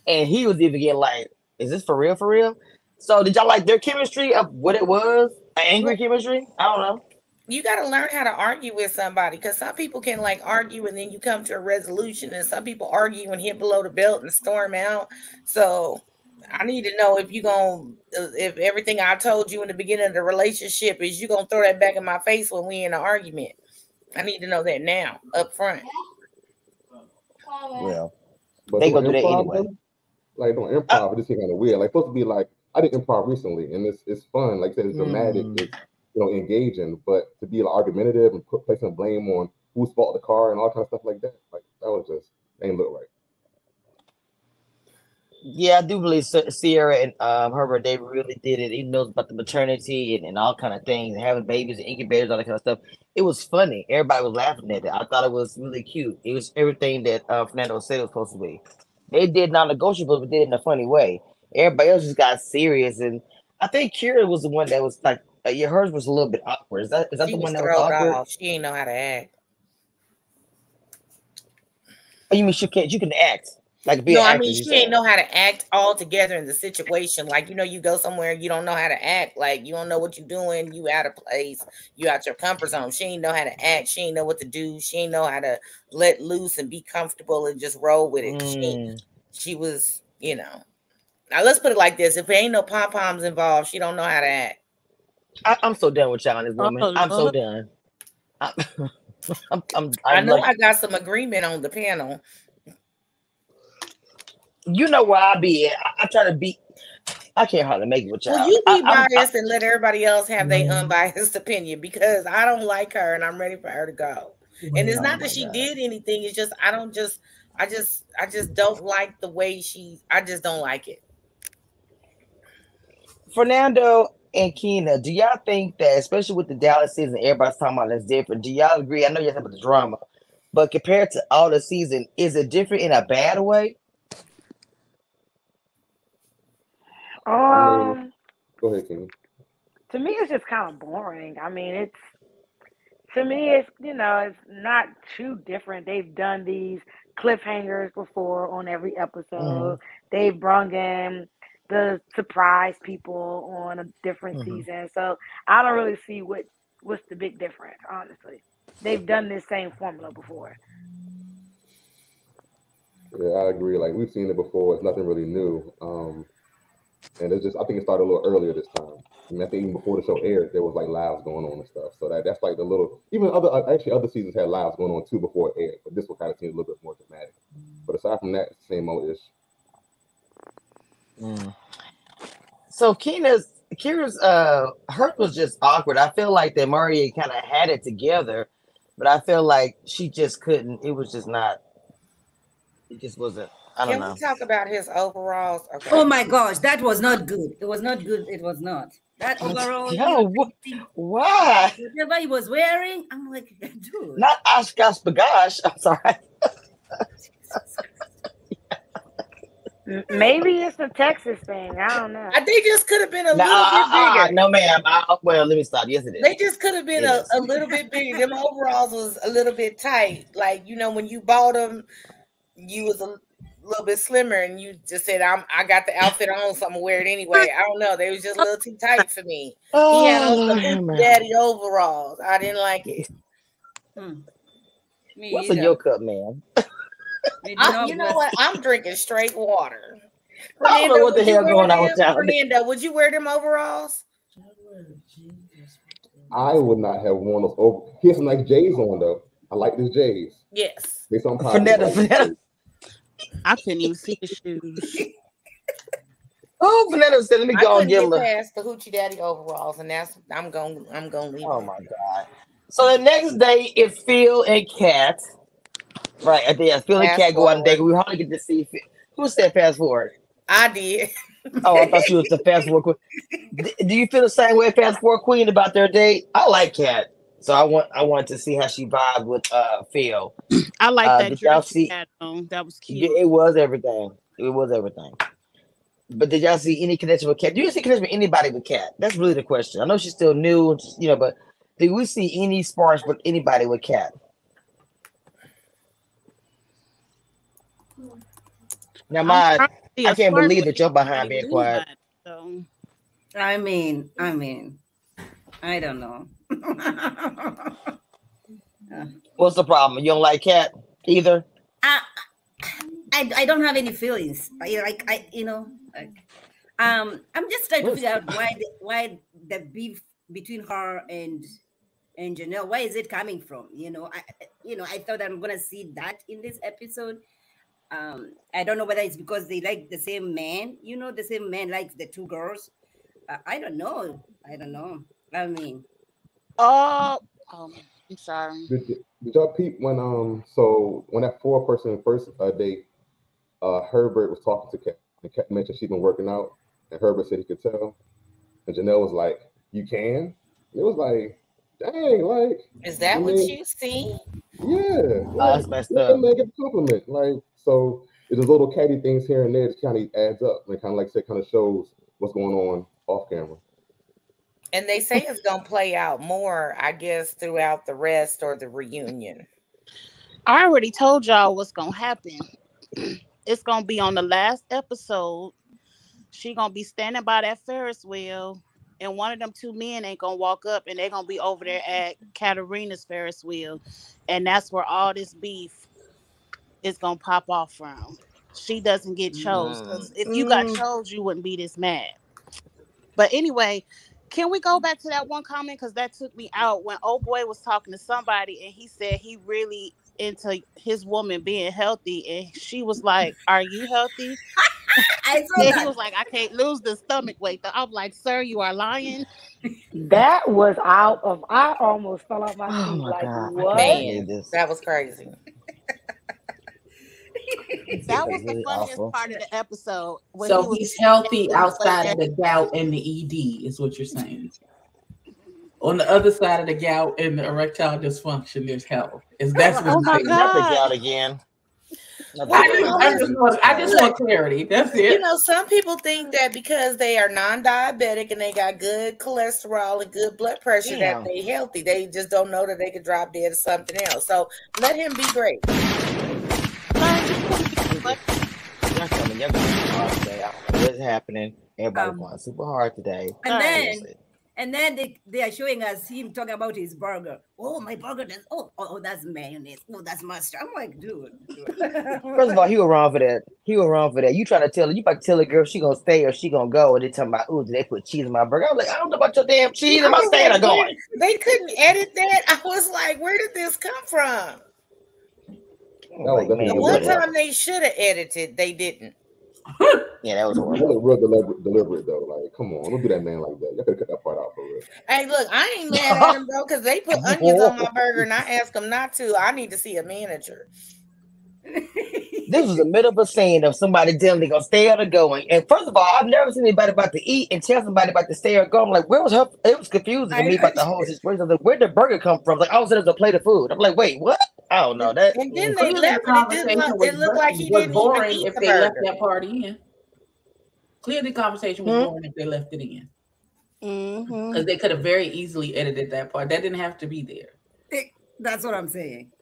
Speaker 1: And he was even getting like, is this for real? For real? So did y'all like their chemistry of what it was? An angry chemistry? I don't know.
Speaker 2: You got to learn how to argue with somebody because some people can like argue and then you come to a resolution, and some people argue and hit below the belt and storm out. So I need to know if you gonna if everything I told you in the beginning of the relationship is you gonna throw that back in my face when we in an argument. I need to know that now up front.
Speaker 1: Well,
Speaker 4: But
Speaker 1: They
Speaker 4: doing
Speaker 1: gonna do that
Speaker 4: improv,
Speaker 1: anyway.
Speaker 4: though, Like doing improv, it just seemed kind of weird. Like supposed to be like I did improv recently, and it's it's fun. Like I said, it's dramatic,
Speaker 1: Mm.
Speaker 4: it's you know engaging. But to be like argumentative and put placing blame on whose fault the car and all kind of stuff like that, like that was just ain't look right.
Speaker 1: yeah, I do believe Si- Sierra and um, Herbert they really did it. Even knows about the maternity and, and all kind of things, and having babies and incubators, all that kind of stuff. It was funny. Everybody was laughing at it. I thought it was really cute. It was everything that uh, Fernando said it was supposed to be. They did non-negotiables, but did it in a funny way. Everybody else just got serious, and I think Kira was the one that was like, uh, yeah, hers was a little bit awkward. Is that is that
Speaker 2: She
Speaker 1: the one that was awkward?
Speaker 2: off. She ain't know how to act.
Speaker 1: Oh, you mean she can't? You can act like be
Speaker 2: no, I mean she
Speaker 1: said.
Speaker 2: ain't know how to act all together in the situation. Like you know, you go somewhere, you don't know how to act. Like you don't know what you're doing. You out of place. You out your comfort zone. She ain't know how to act. She ain't know what to do. She ain't know how to let loose and be comfortable and just roll with it. She
Speaker 1: Mm.
Speaker 2: she was, you know. Now let's put it like this: if there ain't no pom poms involved, she don't know how to act.
Speaker 1: I, I'm so done with y'all and this woman.
Speaker 6: Oh,
Speaker 1: I'm so done. I'm, I'm, I'm,
Speaker 2: I
Speaker 1: I'm
Speaker 2: know
Speaker 1: like,
Speaker 2: I got some agreement on the panel.
Speaker 1: you know where I be at. I, I try to be. I can't hardly make it with y'all.
Speaker 2: Well, you
Speaker 1: I-
Speaker 2: be
Speaker 1: I'm-
Speaker 2: biased and let everybody else have their
Speaker 3: Mhm.
Speaker 2: unbiased opinion because I don't like her and I'm ready for her to go. And it's
Speaker 1: Oh
Speaker 2: not
Speaker 1: my
Speaker 2: that she
Speaker 1: God.
Speaker 2: did anything. It's just I don't just I just I just don't like the way she I just don't like it.
Speaker 1: Fernando and Keena, do y'all think that, especially with the Dallas season, everybody's talking about it's different? Do y'all agree? I know you're talking about the drama, but compared to all the season, is it different in a bad way?
Speaker 5: Um,
Speaker 4: Go ahead, King.
Speaker 5: to me, it's just kind of boring. I mean, it's to me, it's you know, it's not too different. They've done these cliffhangers before on every episode. They've brung in the surprise people on a different
Speaker 1: Mhm.
Speaker 5: season. So I don't really see what what's the big difference. Honestly, they've done this same formula before.
Speaker 4: Yeah, I agree. Like we've seen it before. It's nothing really new. Um, and it's just I think it started a little earlier this time. I mean, I think even before the show aired, there was like lives going on and stuff. So that that's like the little even other uh, actually other seasons had lives going on too before it aired, but this one kind of seems a little bit more dramatic. But aside from that, same old ish.
Speaker 1: Mm. So Keena's Kira's uh hers was just awkward. I feel like that Maria kind of had it together, but I feel like she just couldn't. It was just not. It just wasn't. I don't
Speaker 2: Can
Speaker 1: know.
Speaker 2: we talk about his overalls? Okay.
Speaker 7: Oh my gosh, that was not good. It was not good. It was not. That overall, you
Speaker 1: Yo,
Speaker 7: know,
Speaker 1: what, why?
Speaker 7: whatever he was wearing, I'm like, dude.
Speaker 1: Not OshKosh B'gosh. I'm sorry.
Speaker 5: M- Maybe it's the Texas thing. I don't know.
Speaker 2: I think just could have been a
Speaker 1: No,
Speaker 2: little
Speaker 1: uh,
Speaker 2: bit
Speaker 1: uh,
Speaker 2: bigger.
Speaker 1: no, ma'am. I, well, let me stop. Yes, it is.
Speaker 2: They just could have been a, a little bit bigger. Them overalls was a little bit tight. Like, you know, when you bought them, you was a little bit slimmer and you just said, I'm I got the outfit on, so I'm gonna wear it anyway. I don't know. They was just a little too tight for me.
Speaker 1: oh,
Speaker 2: He had on
Speaker 1: Lord
Speaker 2: some
Speaker 1: have
Speaker 2: Hoochie
Speaker 1: mercy.
Speaker 2: daddy overalls. I didn't like it.
Speaker 7: Hmm. Me
Speaker 1: What's in
Speaker 7: either.
Speaker 1: your cup, man?
Speaker 7: It did
Speaker 2: I, you know
Speaker 7: work.
Speaker 2: what? I'm drinking straight water.
Speaker 1: I don't know what the
Speaker 2: would
Speaker 1: hell going on with y'all.
Speaker 2: Fernando, would you wear them overalls?
Speaker 4: I would not have worn those over. He has some nice J's on though. I like this J's.
Speaker 2: Yes.
Speaker 4: They some
Speaker 1: Fernando, Fernando.
Speaker 6: I couldn't even see the shoes.
Speaker 1: Oh, Fernando said, let me
Speaker 2: I
Speaker 1: go and
Speaker 2: get
Speaker 1: him
Speaker 2: past the hoochie daddy overalls, and that's I'm going I'm gonna leave.
Speaker 1: Oh my god. So the next day it's Phil and Kat. Right, I think Phil and
Speaker 2: Fast
Speaker 1: Kat go on a date.
Speaker 2: forward.
Speaker 1: We hardly get to see Phil. Who said fast forward?
Speaker 2: I did.
Speaker 1: Oh, I thought you was the fast forward queen. Do you feel the same way, fast forward queen, about their date? I like Kat, so I want I wanted to see how she vibed with uh Phil.
Speaker 6: I like
Speaker 1: Uh,
Speaker 6: that
Speaker 1: did y'all
Speaker 6: dress
Speaker 1: see-
Speaker 6: she had on. That was
Speaker 1: Yeah,
Speaker 6: cute.
Speaker 1: it was everything. It was everything. But did y'all see any connection with Kat? Do you see connection with anybody with Kat? That's really the question. I know she's still new, you know, but did we see any sparks with anybody with Kat? Now, my
Speaker 6: trying to see
Speaker 1: I
Speaker 6: a
Speaker 1: can't
Speaker 6: spark
Speaker 1: believe that you're behind
Speaker 6: anybody
Speaker 1: being quiet.
Speaker 6: So
Speaker 7: I mean, I mean, I don't know.
Speaker 1: What's the problem? You don't like Kat either?
Speaker 7: I, I, I don't have any feelings. I, like I, you know, like, um, I'm just trying to figure out why the, why the beef between her and and Janelle. Where is it coming from? You know, I, you know, I thought I'm gonna see that in this episode. Um, I don't know whether it's because they like the same man. You know, the same man likes the two girls. Uh, I don't know. I don't know. I mean,
Speaker 6: oh, um, I'm sorry.
Speaker 4: Did, did y'all peep when um so when that four person first uh, date, uh Herbert was talking to Kat and Kat mentioned she'd been working out and Herbert said he could tell, and Janelle was like, "You can." It was like, dang, like
Speaker 2: Is that
Speaker 4: I
Speaker 2: what you see?
Speaker 4: yeah,
Speaker 1: Oh,
Speaker 4: like,
Speaker 1: that's messed
Speaker 4: let
Speaker 1: up.
Speaker 4: them make a compliment, like so. It's just little catty things here and there that kind of adds up. And kind of like I said, kind of shows what's going on off camera.
Speaker 2: And they say it's gonna play out more, I guess, throughout the rest or the reunion.
Speaker 6: I already told y'all what's gonna happen. it's gonna be on the last episode. She gonna be standing by that Ferris wheel, and one of them two men ain't gonna walk up, and they're gonna be over there at Katarina's Ferris wheel, and that's where all this beef is gonna pop off from. She doesn't get chose. 'cause If you got
Speaker 2: Mm.
Speaker 6: chose, you wouldn't be this mad. But anyway, can we go back to that one comment? Because that took me out when old boy was talking to somebody and he said he really into his woman being healthy, and she was like, "Are you healthy?"
Speaker 7: I saw
Speaker 6: And he was like, "I can't lose the stomach weight." I'm like, "Sir, you are lying."
Speaker 5: That was out of. I almost fell off my
Speaker 1: Oh my
Speaker 5: like
Speaker 1: god,
Speaker 5: what?
Speaker 2: Man. That was crazy.
Speaker 6: That was
Speaker 1: That's
Speaker 6: the funniest
Speaker 1: awful.
Speaker 6: part of the episode. when
Speaker 3: So
Speaker 6: he was
Speaker 3: he's healthy outside
Speaker 6: that.
Speaker 3: of the gout and the ED, is what you're saying. On the other side of the gout and the erectile dysfunction, there's health. Is that's oh, what
Speaker 6: Oh
Speaker 3: you're saying.
Speaker 1: Not the gout again. Not the
Speaker 2: Well,
Speaker 3: I just, I just want, I just want clarity. That's it.
Speaker 2: You know, some people think that because they are non-diabetic and they got good cholesterol and good blood pressure
Speaker 1: Damn.
Speaker 2: that they healthy. They just don't know that they could drop dead or something else. So let him be great.
Speaker 1: Y'all coming, y'all going super hard today. I don't know what's happening. Everybody
Speaker 7: Um,
Speaker 1: going super hard today.
Speaker 7: And then
Speaker 1: Seriously.
Speaker 7: and then they, they are showing us him talking about his burger. Oh, my burger does oh oh, oh that's mayonnaise. Oh, that's mustard. I'm like, dude. dude.
Speaker 1: First of all, he was wrong for that. He was wrong for that. You trying to tell her, you about to tell a girl she gonna stay or she gonna go, and they talking about, oh, did they put cheese in my burger? I was like, I don't know about your damn cheese. Am I staying or going?
Speaker 2: They couldn't edit that. I was like, where did this come from?
Speaker 1: Oh, I was
Speaker 4: That was
Speaker 1: like, man,
Speaker 2: The one
Speaker 1: whatever.
Speaker 2: time they should have edited, they didn't.
Speaker 1: Yeah, that was
Speaker 4: Really,
Speaker 1: horrible.
Speaker 4: real deliberate, deliberate though. Like, come on, don't do that man like that. Y'all could cut that part out for real.
Speaker 2: Hey, look, I ain't mad at him though, because they put onions on my burger and I asked them not to. I need to see a manager.
Speaker 1: This was the middle of a scene of somebody telling they gonna stay or going. And first of all, I've never seen anybody about to eat and tell somebody about to stay or go. I'm like, where was her? It was confusing to
Speaker 7: I
Speaker 1: me about the whole situation. Like, where did the burger come from? Like, all of a sudden, it a plate of food. I'm like, wait, what? I don't know that.
Speaker 2: And then they left
Speaker 3: the
Speaker 2: and it didn't look, it looked like he
Speaker 3: was
Speaker 2: didn't even
Speaker 3: boring
Speaker 2: eat
Speaker 3: if
Speaker 2: the
Speaker 3: they left that party in. Clearly, the conversation was
Speaker 1: Hmm?
Speaker 3: boring if they left it in because they could have very easily edited that part. That didn't have to be there.
Speaker 7: That's what I'm saying.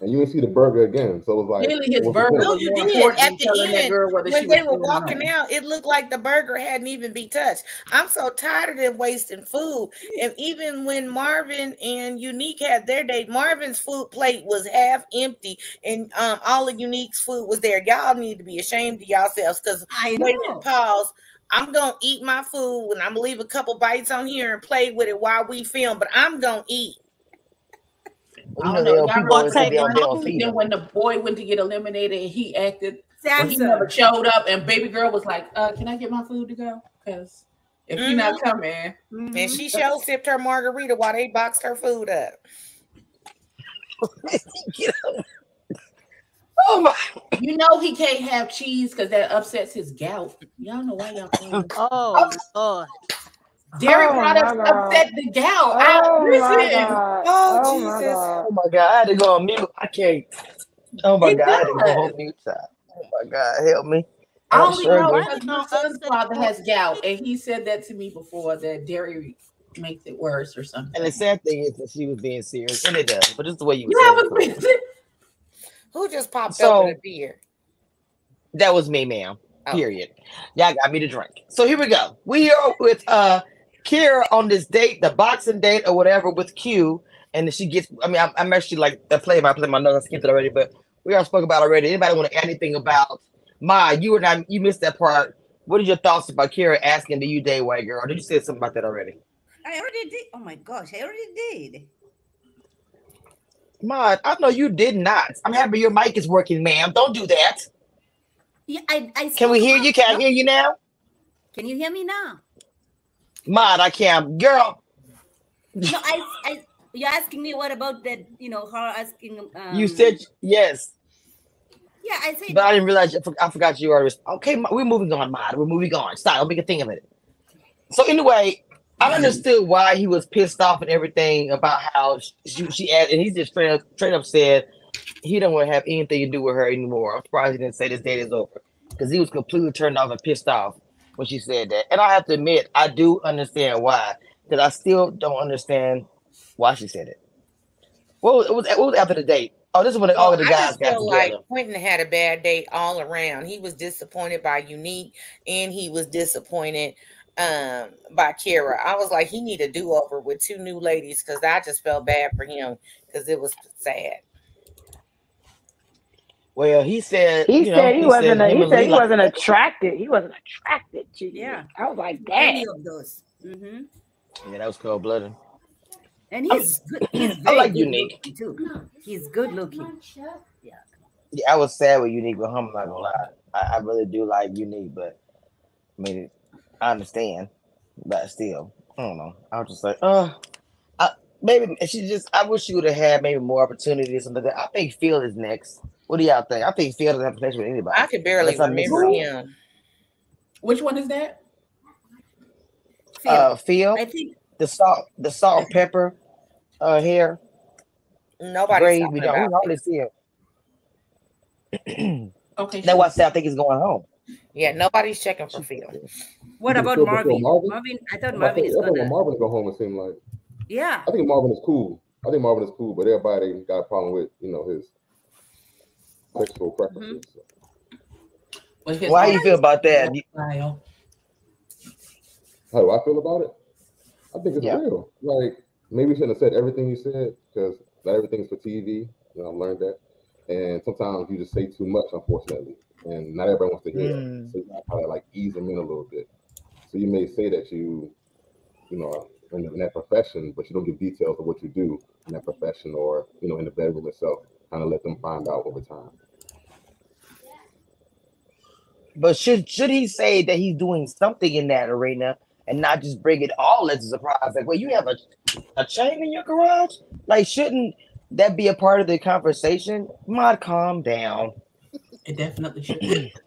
Speaker 4: And you didn't see the burger again, so it was like,
Speaker 3: Clearly, his burger?
Speaker 2: No, you did. At the
Speaker 3: telling that
Speaker 2: end,
Speaker 3: girl
Speaker 2: when
Speaker 3: she
Speaker 2: they were walking out, it looked like the burger hadn't even be touched. I'm so tired of them wasting food. And even when Marvin and Unique had their date, Marvin's food plate was half empty, and um, all of Unique's food was there. Y'all need to be ashamed of yourselves because wait a minute, pause. I'm gonna eat my food and I'm gonna leave a couple bites on here and play with it while we film, but I'm gonna eat.
Speaker 1: You
Speaker 3: I
Speaker 1: know,
Speaker 3: don't
Speaker 1: they
Speaker 3: know.
Speaker 1: don't
Speaker 3: Y'all
Speaker 1: people always
Speaker 3: remember
Speaker 1: say they don't, they don't
Speaker 3: that
Speaker 1: feed
Speaker 3: then when the boy went to get eliminated and he acted well, he never showed up and baby girl was like, uh, can I get my food to go? Because if you're not coming,
Speaker 2: And
Speaker 7: Mhm.
Speaker 2: she show sipped her margarita while they boxed her food up.
Speaker 1: Get up. oh my!
Speaker 3: you know he can't have cheese because that upsets his gout. Y'all know why y'all playing.
Speaker 6: Oh Lord.
Speaker 3: Dairy
Speaker 5: Oh,
Speaker 3: products upset the gout.
Speaker 5: Oh my
Speaker 3: listen,
Speaker 5: god!
Speaker 2: Oh,
Speaker 5: Oh my
Speaker 2: Jesus.
Speaker 5: god!
Speaker 1: Oh my god! I had to go on mute. I can't. Oh my
Speaker 3: It
Speaker 1: god! I had to go
Speaker 3: does.
Speaker 1: on mute. Child. Oh my god! Help me!
Speaker 3: I
Speaker 1: I'm
Speaker 3: only
Speaker 1: sure
Speaker 3: know because my son's father has gout, and he said that to me before that dairy makes it worse or something.
Speaker 1: And the sad thing is that she was being serious, and it does. But it's the way you
Speaker 3: You
Speaker 1: said
Speaker 3: haven't
Speaker 1: it.
Speaker 3: been
Speaker 2: Who just popped
Speaker 1: So-
Speaker 2: open a beer?
Speaker 1: That was me, ma'am.
Speaker 2: Oh.
Speaker 1: Period. Y'all got me to drink. So here we go. We are with uh Kira on this date, the boxing date or whatever with Q, and she gets. I mean, I'm, I'm actually like the play by play. My notes I skipped it already, but we already spoke about it already. Anybody want to add anything about Ma? You and I, you missed that part. What are your thoughts about Kira asking, "Do you date white girl?" Or did you say something about that already?
Speaker 7: I already did. Oh my gosh, I already did.
Speaker 1: Ma, I know you did not. I'm happy your mic is working, ma'am. Don't do that.
Speaker 7: Yeah, I, I
Speaker 1: Can we hear you? Can I hear you now?
Speaker 7: Can you hear me now?
Speaker 1: Mod, I can't. Girl,
Speaker 7: No, I, I you're asking me what about that, you know, her asking um,
Speaker 1: you said yes.
Speaker 7: yeah, I said
Speaker 1: But I didn't realize. I forgot you already. Okay, we're moving on, Mod. We're moving on. Stop. Don't make a thing of it. So anyway, I understood why he was pissed off and everything about how she, she asked, and he just straight up, straight up said he don't want to have anything to do with her anymore. I'm surprised he didn't say this date is over because he was completely turned off and pissed off when she said that. And I have to admit, I do understand why because I still don't understand why she said it. What was, it was, what was after the date? Oh, this is when all of the guys got together.
Speaker 2: like Quentin had a bad day all around. He was disappointed by Unique and he was disappointed um by Kira. I was like, he need a do-over with two new ladies because I just felt bad for him because it was sad.
Speaker 1: Well, he said
Speaker 5: He
Speaker 1: you know,
Speaker 5: said he wasn't. A,
Speaker 1: him
Speaker 5: he
Speaker 1: and
Speaker 5: said he
Speaker 1: like-
Speaker 5: wasn't attracted. He wasn't attracted to you.
Speaker 7: Yeah.
Speaker 5: I was like,
Speaker 7: Any
Speaker 5: damn.
Speaker 7: of those. Mm-hmm.
Speaker 1: Yeah, that was cold blooded.
Speaker 7: And he's good, he's
Speaker 1: I like unique
Speaker 7: too. He's good looking.
Speaker 1: Yeah, Yeah, I was sad with Unique with him. I'm not gonna lie. I, I really do like Unique, but I mean, I understand, but still, I don't know. I was just like, uh, I, maybe she just. I wish she would have had maybe more opportunities. Something that. I think Phil is next. What do y'all think? I think Phil doesn't have a connection with anybody.
Speaker 2: I can barely
Speaker 1: Unless
Speaker 2: remember him.
Speaker 3: Which one is that?
Speaker 7: Phil,
Speaker 1: Uh, Phil,
Speaker 7: I think
Speaker 1: the salt, the salt and pepper, uh, hair,
Speaker 2: Nobody.
Speaker 1: braid.
Speaker 2: talking
Speaker 1: We don't. We
Speaker 2: about
Speaker 1: hardly
Speaker 2: it.
Speaker 1: see him.
Speaker 3: Okay.
Speaker 1: That's why I said I think he's going home.
Speaker 2: Yeah, nobody's checking for Phil.
Speaker 7: what about Marvin?
Speaker 4: Marvin?
Speaker 7: Marvin, I thought
Speaker 4: I
Speaker 7: Marvin
Speaker 4: think
Speaker 7: is
Speaker 4: everyone
Speaker 7: gonna.
Speaker 4: Marvin to go home. It seemed like
Speaker 7: Yeah.
Speaker 4: I think Marvin is cool. I think Marvin is cool, but everybody got a problem with you know his sexual preferences.
Speaker 3: Well, his
Speaker 1: Why you feel about that?
Speaker 3: Style.
Speaker 4: How do I feel about it? I think it's
Speaker 1: Yeah.
Speaker 4: real. Like maybe you shouldn't have said everything you said because not everything's for TV. You know, I've learned that. And sometimes you just say too much, unfortunately, and not everybody wants to hear
Speaker 1: Mm.
Speaker 4: that. So you gotta like ease them in a little bit. So you may say that you, you know, in, in that profession, but you don't give details of what you do in that profession or you know in the bedroom itself. Kind of let them find out over time.
Speaker 1: But should should he say that he's doing something in that arena and not just bring it all as a surprise? Like, well, you have a a chain in your garage. Like, shouldn't that be a part of the conversation? Mod, calm down.
Speaker 3: It definitely should. be.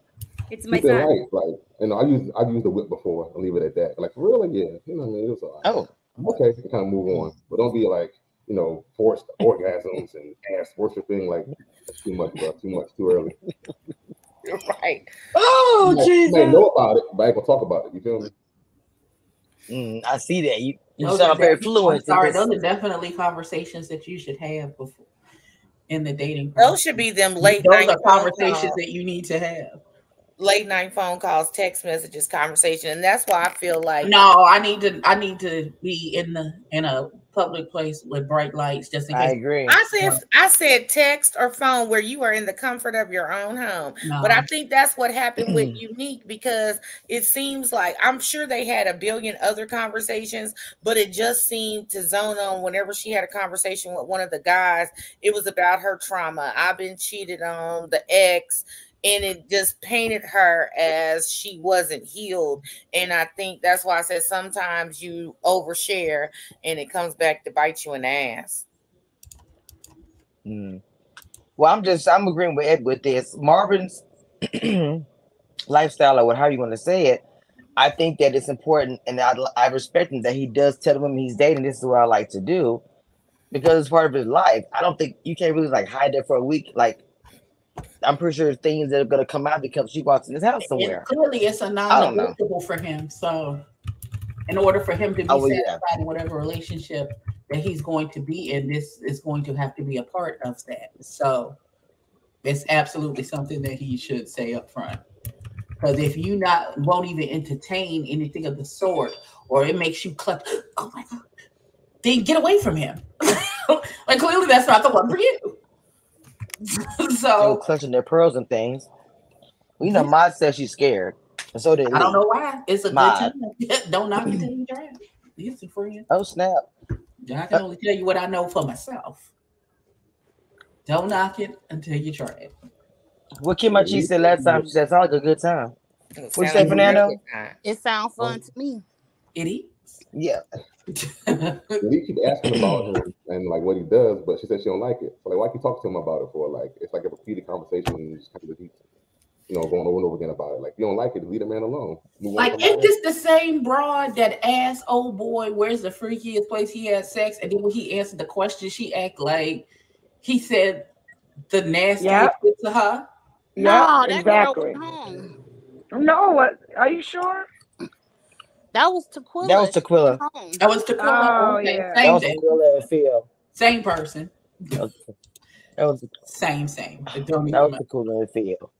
Speaker 7: It's my
Speaker 4: Keep it
Speaker 7: son.
Speaker 4: light, like you know, I use I've used the whip before. I'll leave it at that. Like really, yeah, you know, what I mean, it was all right.
Speaker 1: Oh,
Speaker 4: okay, kind of move on, but don't be like you know forced orgasms and ass worshiping. Like that's too much, bro. Too much, too early.
Speaker 2: You're right.
Speaker 1: oh,
Speaker 4: You might- you
Speaker 1: Jesus.
Speaker 4: might know about it, but I ain't gonna talk about it. You feel me?
Speaker 1: Mm, I see that. You you
Speaker 3: Those
Speaker 1: sound
Speaker 3: are
Speaker 1: very fluent.
Speaker 3: I'm sorry, those are definitely conversations that you should have before in the dating.
Speaker 2: Those should be them late
Speaker 3: Those
Speaker 2: night
Speaker 3: are conversations
Speaker 2: calls,
Speaker 3: that you need to have.
Speaker 2: late night phone calls, text messages, conversation, and that's why I feel like
Speaker 3: No, I need to. I need to be in the in a public place with bright lights, just in
Speaker 1: I
Speaker 3: case.
Speaker 1: agree.
Speaker 2: I said I said text or phone where you are in the comfort of your own home.
Speaker 3: No.
Speaker 2: But I think that's what happened with Unique because it seems like I'm sure they had a billion other conversations, but it just seemed to zone on whenever she had a conversation with one of the guys, it was about her trauma. I've been cheated on, the ex, and it just painted her as she wasn't healed. And I think that's why I said sometimes you overshare and it comes back to bite you in the ass.
Speaker 1: Mm. Well, I'm just I'm agreeing with Ed with this. Marvin's lifestyle, or what how you want to say it. I think that it's important, and I, I respect him that he does tell the women he's dating. This is what I like to do because it's part of his life. I don't think you can't really like hide that for a week. Like I'm pretty sure things that are gonna come out because she walks in his house
Speaker 3: And
Speaker 1: somewhere.
Speaker 3: clearly, it's a non-negotiable for him. So, in order for him to be
Speaker 1: Oh, well, yeah.
Speaker 3: in whatever relationship that he's going to be in, this is going to have to be a part of that. So, it's absolutely something that he should say up front. Because if you not won't even entertain anything of the sort, or it makes you clutch, oh my god, then get away from him. like clearly, that's not the one for you.
Speaker 1: They were
Speaker 3: so
Speaker 1: clutching their pearls and things. We know, Mod says she's scared, and so did
Speaker 3: I don't
Speaker 1: Lee.
Speaker 3: know why. It's a good
Speaker 1: My-
Speaker 3: time. don't knock it till you try it. Listen, friend.
Speaker 1: Oh snap!
Speaker 3: I can only tell you what I know for myself. Don't knock it until you try it.
Speaker 1: What Kim Chi said last time, she said, "Sound like a good time." What'd you say, Fernando?
Speaker 6: It sounds fun to me.
Speaker 3: It is.
Speaker 1: Yeah,
Speaker 4: We keep asking about him and like what he does, but she said she don't like it. So like, why keep talking to him about it for? Like, it's like a repeated conversation, and you just kind of keep, you know, going over and over again about it. Like, if you don't like it, leave the man alone. Move
Speaker 3: like,
Speaker 4: from
Speaker 3: ain't this the same broad that asked old boy where's the freakiest place he had sex? And then when he answered the question, she act like he said the nastiest
Speaker 5: Yep.
Speaker 3: to her.
Speaker 6: No,
Speaker 5: Yeah,
Speaker 6: that girl
Speaker 5: exactly.
Speaker 6: was home.
Speaker 5: No, what? Are you sure?
Speaker 6: That was Tequila.
Speaker 1: that was Tequila.
Speaker 6: Home.
Speaker 3: That was Tequila.
Speaker 5: Oh,
Speaker 3: okay,
Speaker 5: yeah.
Speaker 1: That
Speaker 3: Same
Speaker 1: was
Speaker 3: thing.
Speaker 1: Tequila and Phil.
Speaker 3: Same person.
Speaker 1: Okay. That was
Speaker 3: Same, same.
Speaker 1: That was
Speaker 3: even
Speaker 1: the cooler feel.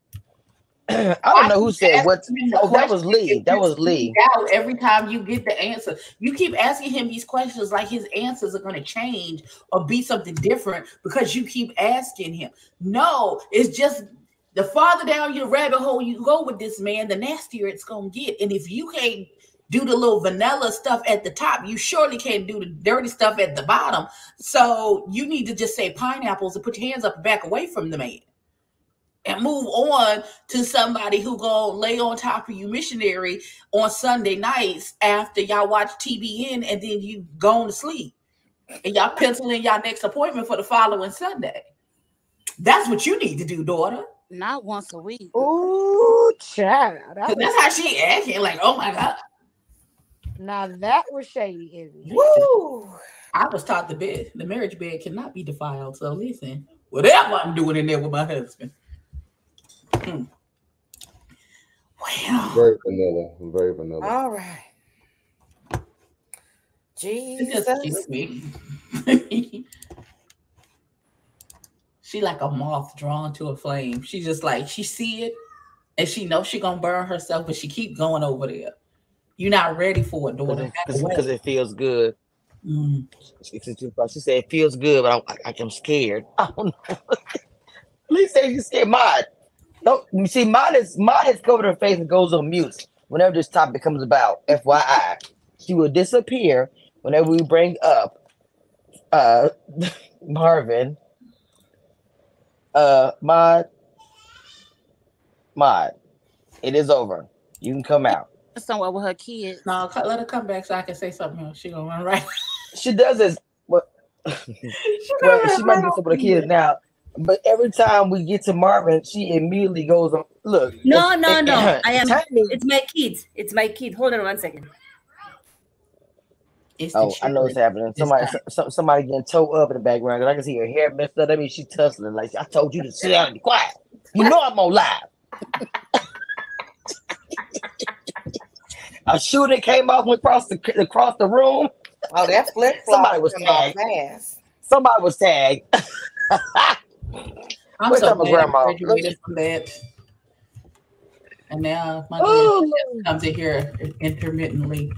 Speaker 1: I don't know who said what.
Speaker 3: asking him the
Speaker 1: Oh, that was Lee. That was Lee.
Speaker 3: out every time you get the answer. You keep asking him these questions like his answers are going to change or be something different because you keep asking him. No, it's just the farther down your rabbit hole you go with this man, the nastier it's going to get. And if you can't do the little vanilla stuff at the top, you surely can't do the dirty stuff at the bottom. So you need to just say pineapples and put your hands up and back away from the man and move on to somebody who go lay on top of you missionary on Sunday nights after y'all watch TBN and then you go to sleep and y'all pencil in y'all next appointment for the following Sunday. That's what you need to do, daughter.
Speaker 6: Not once a week.
Speaker 5: Ooh, child.
Speaker 3: 'Cause
Speaker 5: That was,
Speaker 3: that's how she acting. Like, oh my god,
Speaker 5: now that was shady, Izzy.
Speaker 2: Woo!
Speaker 3: I was taught the bed, the marriage bed cannot be defiled. So listen, whatever I'm doing in there with my husband. Hmm. Well,
Speaker 4: Very vanilla. Very vanilla.
Speaker 2: All right.
Speaker 3: It just
Speaker 2: Jesus.
Speaker 3: kills me. she like a moth drawn to a flame. She just like she see it and she knows she gonna burn herself, but she keep going over there. You're not ready for it, daughter.
Speaker 1: Because it feels good.
Speaker 3: Mm.
Speaker 1: She said she said it feels good, but I, I, I'm scared. I don't know. At least say you scared. Mod. No, you see, Mod is Mod has covered her face and goes on mute whenever this topic comes about. FYI, she will disappear whenever we bring up uh Marvin. Uh, Mod. Mod. It is over. You can come out.
Speaker 6: Somewhere with her kids.
Speaker 3: No, let her come back so I can say something else. She gonna run right.
Speaker 1: She does this. but
Speaker 3: she
Speaker 1: well, she might
Speaker 3: right
Speaker 1: be
Speaker 3: with
Speaker 1: some the kids now. But every time we get to Marvin, she immediately goes on. Look.
Speaker 7: No,
Speaker 1: it's-
Speaker 7: no,
Speaker 1: it-
Speaker 7: no. I am.
Speaker 1: Tiny-
Speaker 7: It's my kids. It's my kid. Hold on one second.
Speaker 3: It's
Speaker 1: Oh, I know what's happening.
Speaker 3: It's
Speaker 1: Somebody,
Speaker 3: time.
Speaker 1: some, somebody getting towed up in the background because I can see her hair messed up. That means she's tussling. Like I told you to sit down and be quiet. You know I'm on live. A shooter came off went across the across the room.
Speaker 2: Oh, that flip
Speaker 1: Somebody was tagged.
Speaker 2: fast.
Speaker 1: Somebody was tagged.
Speaker 3: I'm
Speaker 1: Where's
Speaker 3: so
Speaker 1: my
Speaker 3: glad
Speaker 1: grandma?
Speaker 3: I graduated from that. And now my grandson comes in here intermittently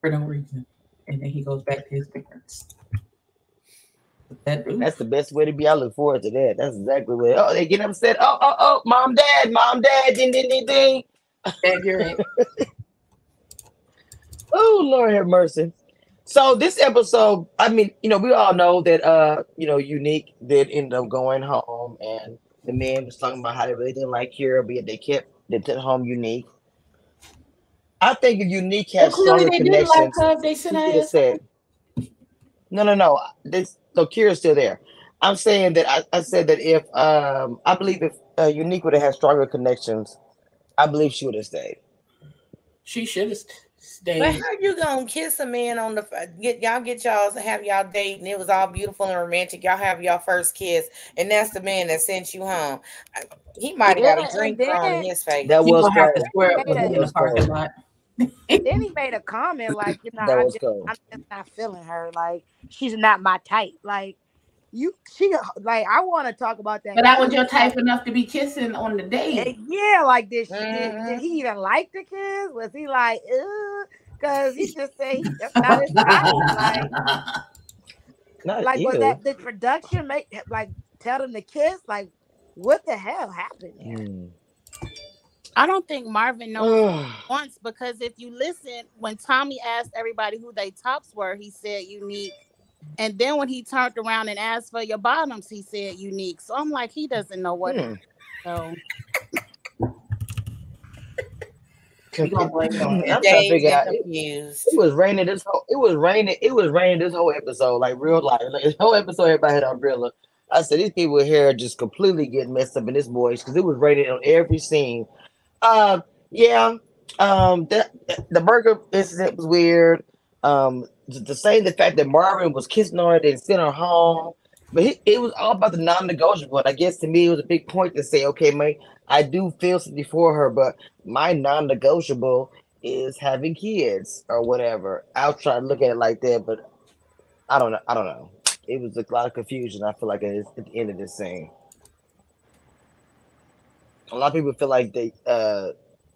Speaker 3: for no reason. And then he goes back to his parents. That
Speaker 1: That's the best way to be. I look forward to that. That's exactly what. Oh, they get upset. Oh, oh, oh, mom, dad, mom, dad, ding, ding, ding, ding.
Speaker 3: That you're in.
Speaker 1: Oh, Lord have mercy. So this episode, I mean, you know, we all know that uh, you know, Unique did end up going home and the man was talking about how they really didn't like Kira, but yet they kept they took home Unique. I think if Unique
Speaker 3: Well,
Speaker 1: has
Speaker 3: clearly
Speaker 1: stronger
Speaker 3: they did like
Speaker 1: connections,
Speaker 3: her. They
Speaker 1: he
Speaker 3: said
Speaker 1: could have said, no, no, no. This so Kira's still there. I'm saying that I, I said that if um I believe if uh, Unique would have had stronger connections, I believe she would have stayed.
Speaker 3: She should have stayed.
Speaker 2: But how you gonna kiss a man on the uh, get y'all get y'all to have y'all date and it was all beautiful and romantic. Y'all have y'all first kiss, and that's the man that sent you home. Uh, he might have
Speaker 5: Yeah,
Speaker 2: got a drink
Speaker 5: and
Speaker 2: thrown in
Speaker 5: then-
Speaker 2: his face.
Speaker 1: That was
Speaker 3: gonna have to
Speaker 1: cold.
Speaker 3: square up with
Speaker 5: That
Speaker 3: me in the
Speaker 1: was
Speaker 3: parking lot.
Speaker 5: then he made a comment like, you know, I
Speaker 1: was
Speaker 5: just. I'm just not feeling her. Like she's not my type. Like you, she like I want to talk about that.
Speaker 3: But that was your type enough to be kissing on the date.
Speaker 5: Yeah, like did, she, did, did he even like the kiss? Was he like, ugh? Because he just said he, that's not his type. Like,
Speaker 1: Not
Speaker 5: like was that the production make like tell them to kiss? Like, what the hell happened there?
Speaker 1: Hmm.
Speaker 6: I don't think Marvin knows once because if you listen, when Tommy asked everybody who they tops were, he said unique. And then when he turned around and asked for your bottoms, he said unique. So I'm like, he doesn't know what.
Speaker 1: Hmm.
Speaker 6: So
Speaker 3: You gonna blame it on
Speaker 1: I'm trying to figure out. It, it was raining this whole. It was raining. It was raining this whole episode, like real life. Like this whole episode, everybody had an umbrella. I said these people here are just completely getting messed up in this voice because it was raining on every scene. Um, yeah. Um, the the burger incident was weird. Um, to, say the fact that Marvin was kissing her and sent her home, but he, it was all about the non-negotiable. And I guess to me, it was a big point to say, okay, man, I do feel something for her, but my non-negotiable is having kids or whatever. I'll try to look at it like that, but I don't know. I don't know. it was a lot of confusion. I feel like at, at the end of this scene, a lot of people feel like they uh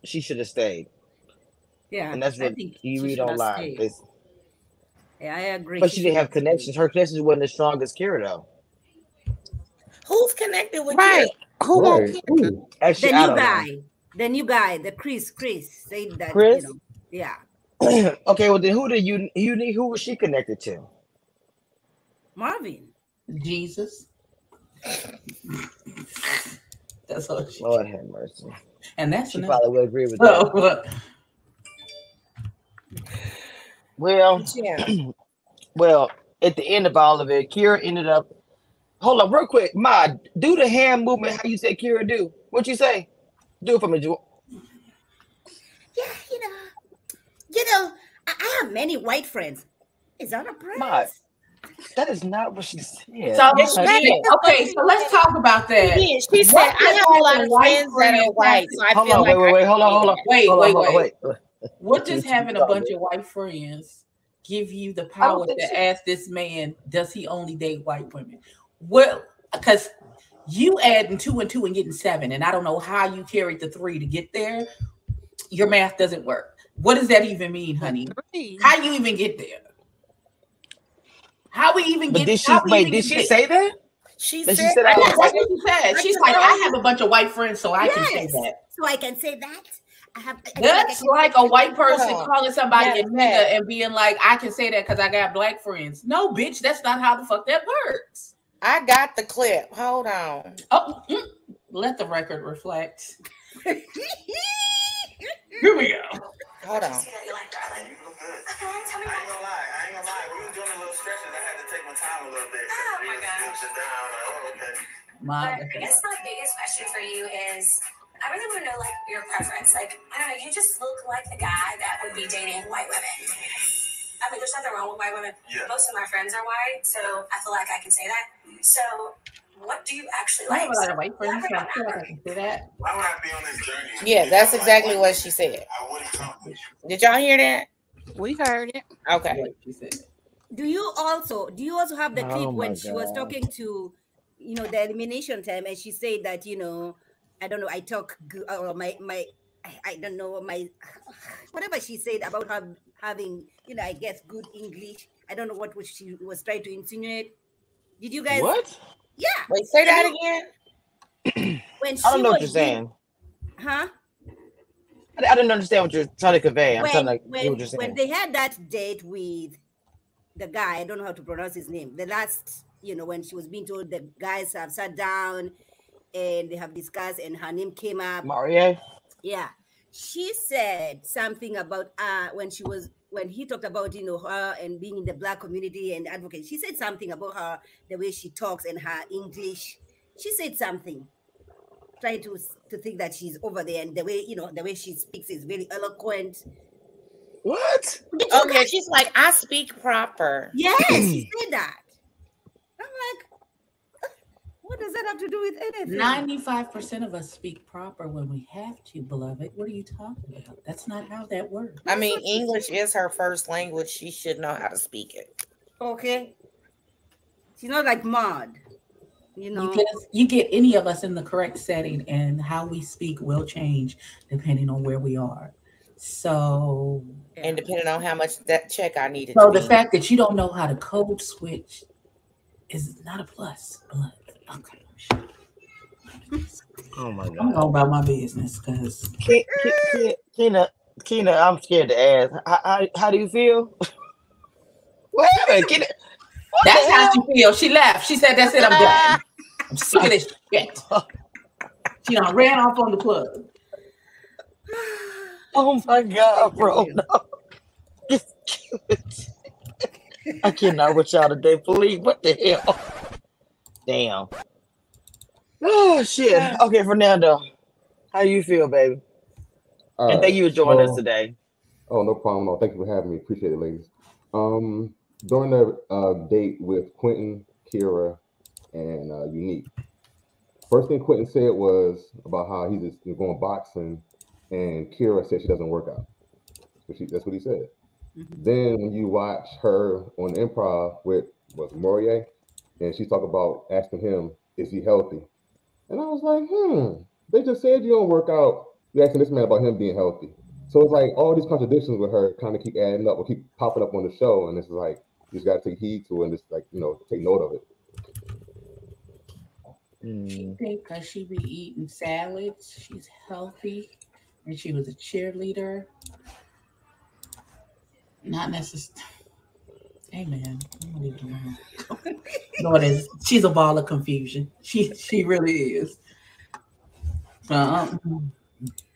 Speaker 1: she should have stayed,
Speaker 7: Yeah,
Speaker 1: and that's what you read online.
Speaker 7: Stayed.
Speaker 1: It's-
Speaker 7: Yeah, I agree.
Speaker 1: but she didn't have connections. Her connections wasn't as strong as Kira though.
Speaker 2: Who's connected with
Speaker 6: Right.
Speaker 2: Kira?
Speaker 6: Who won't
Speaker 4: Right.
Speaker 1: Actually,
Speaker 7: The
Speaker 1: I
Speaker 7: new
Speaker 1: don't know.
Speaker 7: guy, the new guy, the Chris, Chris said that.
Speaker 1: Chris?
Speaker 7: You know, yeah,
Speaker 1: okay, well then who did you you need who was she connected to?
Speaker 7: Marvin.
Speaker 3: Jesus. That's all she.
Speaker 1: Lord have mercy.
Speaker 3: And that's
Speaker 1: She
Speaker 3: enough.
Speaker 1: probably would agree with that.
Speaker 3: So,
Speaker 1: Well,
Speaker 2: Yeah.
Speaker 1: well, at the end of all of it, Kira ended up. Hold on, real quick, Ma. Do the hand movement. How you say Kira do? What you say? Do it for me, Jewel.
Speaker 7: Yeah, you know, you know, I, I have many white friends. Is that a praise?
Speaker 1: My- That is not what she said.
Speaker 3: so
Speaker 2: Yes, she
Speaker 3: okay,
Speaker 2: did.
Speaker 3: okay, so let's talk about that.
Speaker 2: Yeah, she said,
Speaker 3: What
Speaker 2: I
Speaker 3: does
Speaker 2: have a lot of
Speaker 3: white
Speaker 2: friends that are white, so I
Speaker 1: hold
Speaker 2: feel
Speaker 1: on,
Speaker 2: like
Speaker 1: wait, wait, wait, hold on, hold on.
Speaker 3: Wait,
Speaker 1: hold on,
Speaker 3: wait,
Speaker 1: hold on,
Speaker 3: wait.
Speaker 1: wait.
Speaker 3: What does having a bunch of white friends give you the power to
Speaker 1: so.
Speaker 3: ask this man, does he only date white women? Well, because you adding two and two and getting seven, and I don't know how you carried the three to get there. Your math doesn't work. What does that even mean, honey? How you even get there? How we even
Speaker 1: But
Speaker 3: get?
Speaker 1: did she
Speaker 3: how
Speaker 1: wait?
Speaker 3: even
Speaker 1: Did she
Speaker 3: there?
Speaker 1: say that?
Speaker 2: She
Speaker 1: That she
Speaker 2: said,
Speaker 1: said I
Speaker 3: Yeah,
Speaker 1: was
Speaker 3: that's what she said.
Speaker 7: I
Speaker 3: She's
Speaker 7: can
Speaker 3: like, I have a bunch of white friends, so I can say that.
Speaker 7: So I can say that. I have. I feel like I
Speaker 3: That's
Speaker 7: can-
Speaker 3: like a white person
Speaker 2: on.
Speaker 3: calling somebody
Speaker 2: Matter
Speaker 3: a
Speaker 2: of
Speaker 3: nigga
Speaker 2: fact.
Speaker 3: and being like, I can say that because I got black friends. No, bitch, that's not how the fuck that works.
Speaker 2: I got the clip. Hold on.
Speaker 3: Oh, mm, let the record reflect. Here we go.
Speaker 2: Hold on.
Speaker 8: See that you like that? I like you look good. Tell me
Speaker 9: I ain't gonna lie, I ain't gonna lie. We was doing a little stretches. I had to take my time a little bit.
Speaker 8: Oh my
Speaker 9: Just down. Like, oh, okay.
Speaker 3: My,
Speaker 8: But I guess my biggest question for you is I really want to know like your preference. Like, I don't know, you just look like the guy that would be dating white women. I mean, there's nothing wrong with white women.
Speaker 9: Yeah.
Speaker 8: Most of my friends are white, so I feel like I can say that. So, what do you actually like?
Speaker 3: I have a lot of white friends, so I feel like I can say that.
Speaker 9: Why would I be on this journey?
Speaker 2: Yeah, that's exactly what she said.
Speaker 9: I wouldn't.
Speaker 2: Did y'all hear that?
Speaker 6: We heard it.
Speaker 2: Okay.
Speaker 3: What she said.
Speaker 7: Do you also do you also have the clip
Speaker 1: Oh
Speaker 7: when
Speaker 1: my
Speaker 7: she was talking to, you know, the elimination time, and she said that you know, I don't know, I talk good or oh, my my, I, I don't know my, whatever she said about her having, you know, I guess good English. I don't know what was she was trying to insinuate. Did you guys?
Speaker 1: What?
Speaker 7: Yeah.
Speaker 2: Wait, say that
Speaker 7: you-
Speaker 2: again.
Speaker 7: When she
Speaker 1: I don't know what you're
Speaker 7: doing-
Speaker 1: saying.
Speaker 7: huh?
Speaker 1: I, I didn't understand what you're trying to convey. I'm
Speaker 7: when,
Speaker 1: trying to
Speaker 7: when,
Speaker 1: what you're
Speaker 7: when they had that date with the guy, I don't know how to pronounce his name. The last, you know, when she was being told the guys have sat down and they have discussed, and her name came up.
Speaker 1: Maria.
Speaker 7: Yeah, she said something about uh when she was when he talked about you know her and being in the black community and advocate. She said something about her the way she talks and her English. She said something. Trying to to think that she's over there and the way you know the way she speaks is very eloquent.
Speaker 1: What?
Speaker 7: Did you
Speaker 2: yeah.
Speaker 7: guys-
Speaker 2: She's like, I speak proper.
Speaker 7: Yes, she said that. I'm like, what does that have to do with anything?
Speaker 3: Ninety-five percent of us speak proper when we have to, beloved. What are you talking about? That's not how that works.
Speaker 2: I mean, English is her first language. She should know how to speak it.
Speaker 7: Okay. She's not like Maud. You know.
Speaker 3: You get us, you get any of us in the correct setting, and how we speak will change depending on where we are. So,
Speaker 2: And depending on how much that check I needed
Speaker 3: so
Speaker 2: to
Speaker 3: the
Speaker 2: be.
Speaker 3: fact that you don't know how to code switch is not a plus. beloved. Okay,
Speaker 1: Oh my god.
Speaker 3: I'm
Speaker 1: god.
Speaker 3: going about my business because
Speaker 1: Keena, Keena, I'm scared to ask. How, how, how do you feel? What happened? Keena, what
Speaker 3: that's how she feels. She left. She said, "That's it. I'm done. I'm sick of this shit." She done ran off on the plug.
Speaker 1: Oh my god, bro. No. It's cute. I cannot with y'all today. Please, what the hell? Damn. Oh shit. Okay, Fernando. How you feel, baby?
Speaker 4: All
Speaker 1: and thank you for joining us today.
Speaker 4: Oh, no problem. No, thank you for having me. Appreciate it, ladies. Um, during the uh, date with Quentin, Kira, and uh, Unique, first thing Quentin said was about how he's just going boxing, and Kira said she doesn't work out. But she, that's what he said. Then when you watch her on improv with was Mario, and she's talking about asking him, "Is he healthy?" And I was like, "Hmm." They just said you don't work out. You're asking this man about him being healthy. So it's like all these contradictions with her kind of keep adding up or keep popping up on the show, and it's like you just got to take heed to it and just like you know take note of it.
Speaker 3: She think because she be eating salads, she's healthy, and she was a cheerleader. Not necessarily. Amen. I'm gonna leave it alone. no, it is. She's a ball of confusion. She she really is. Uh,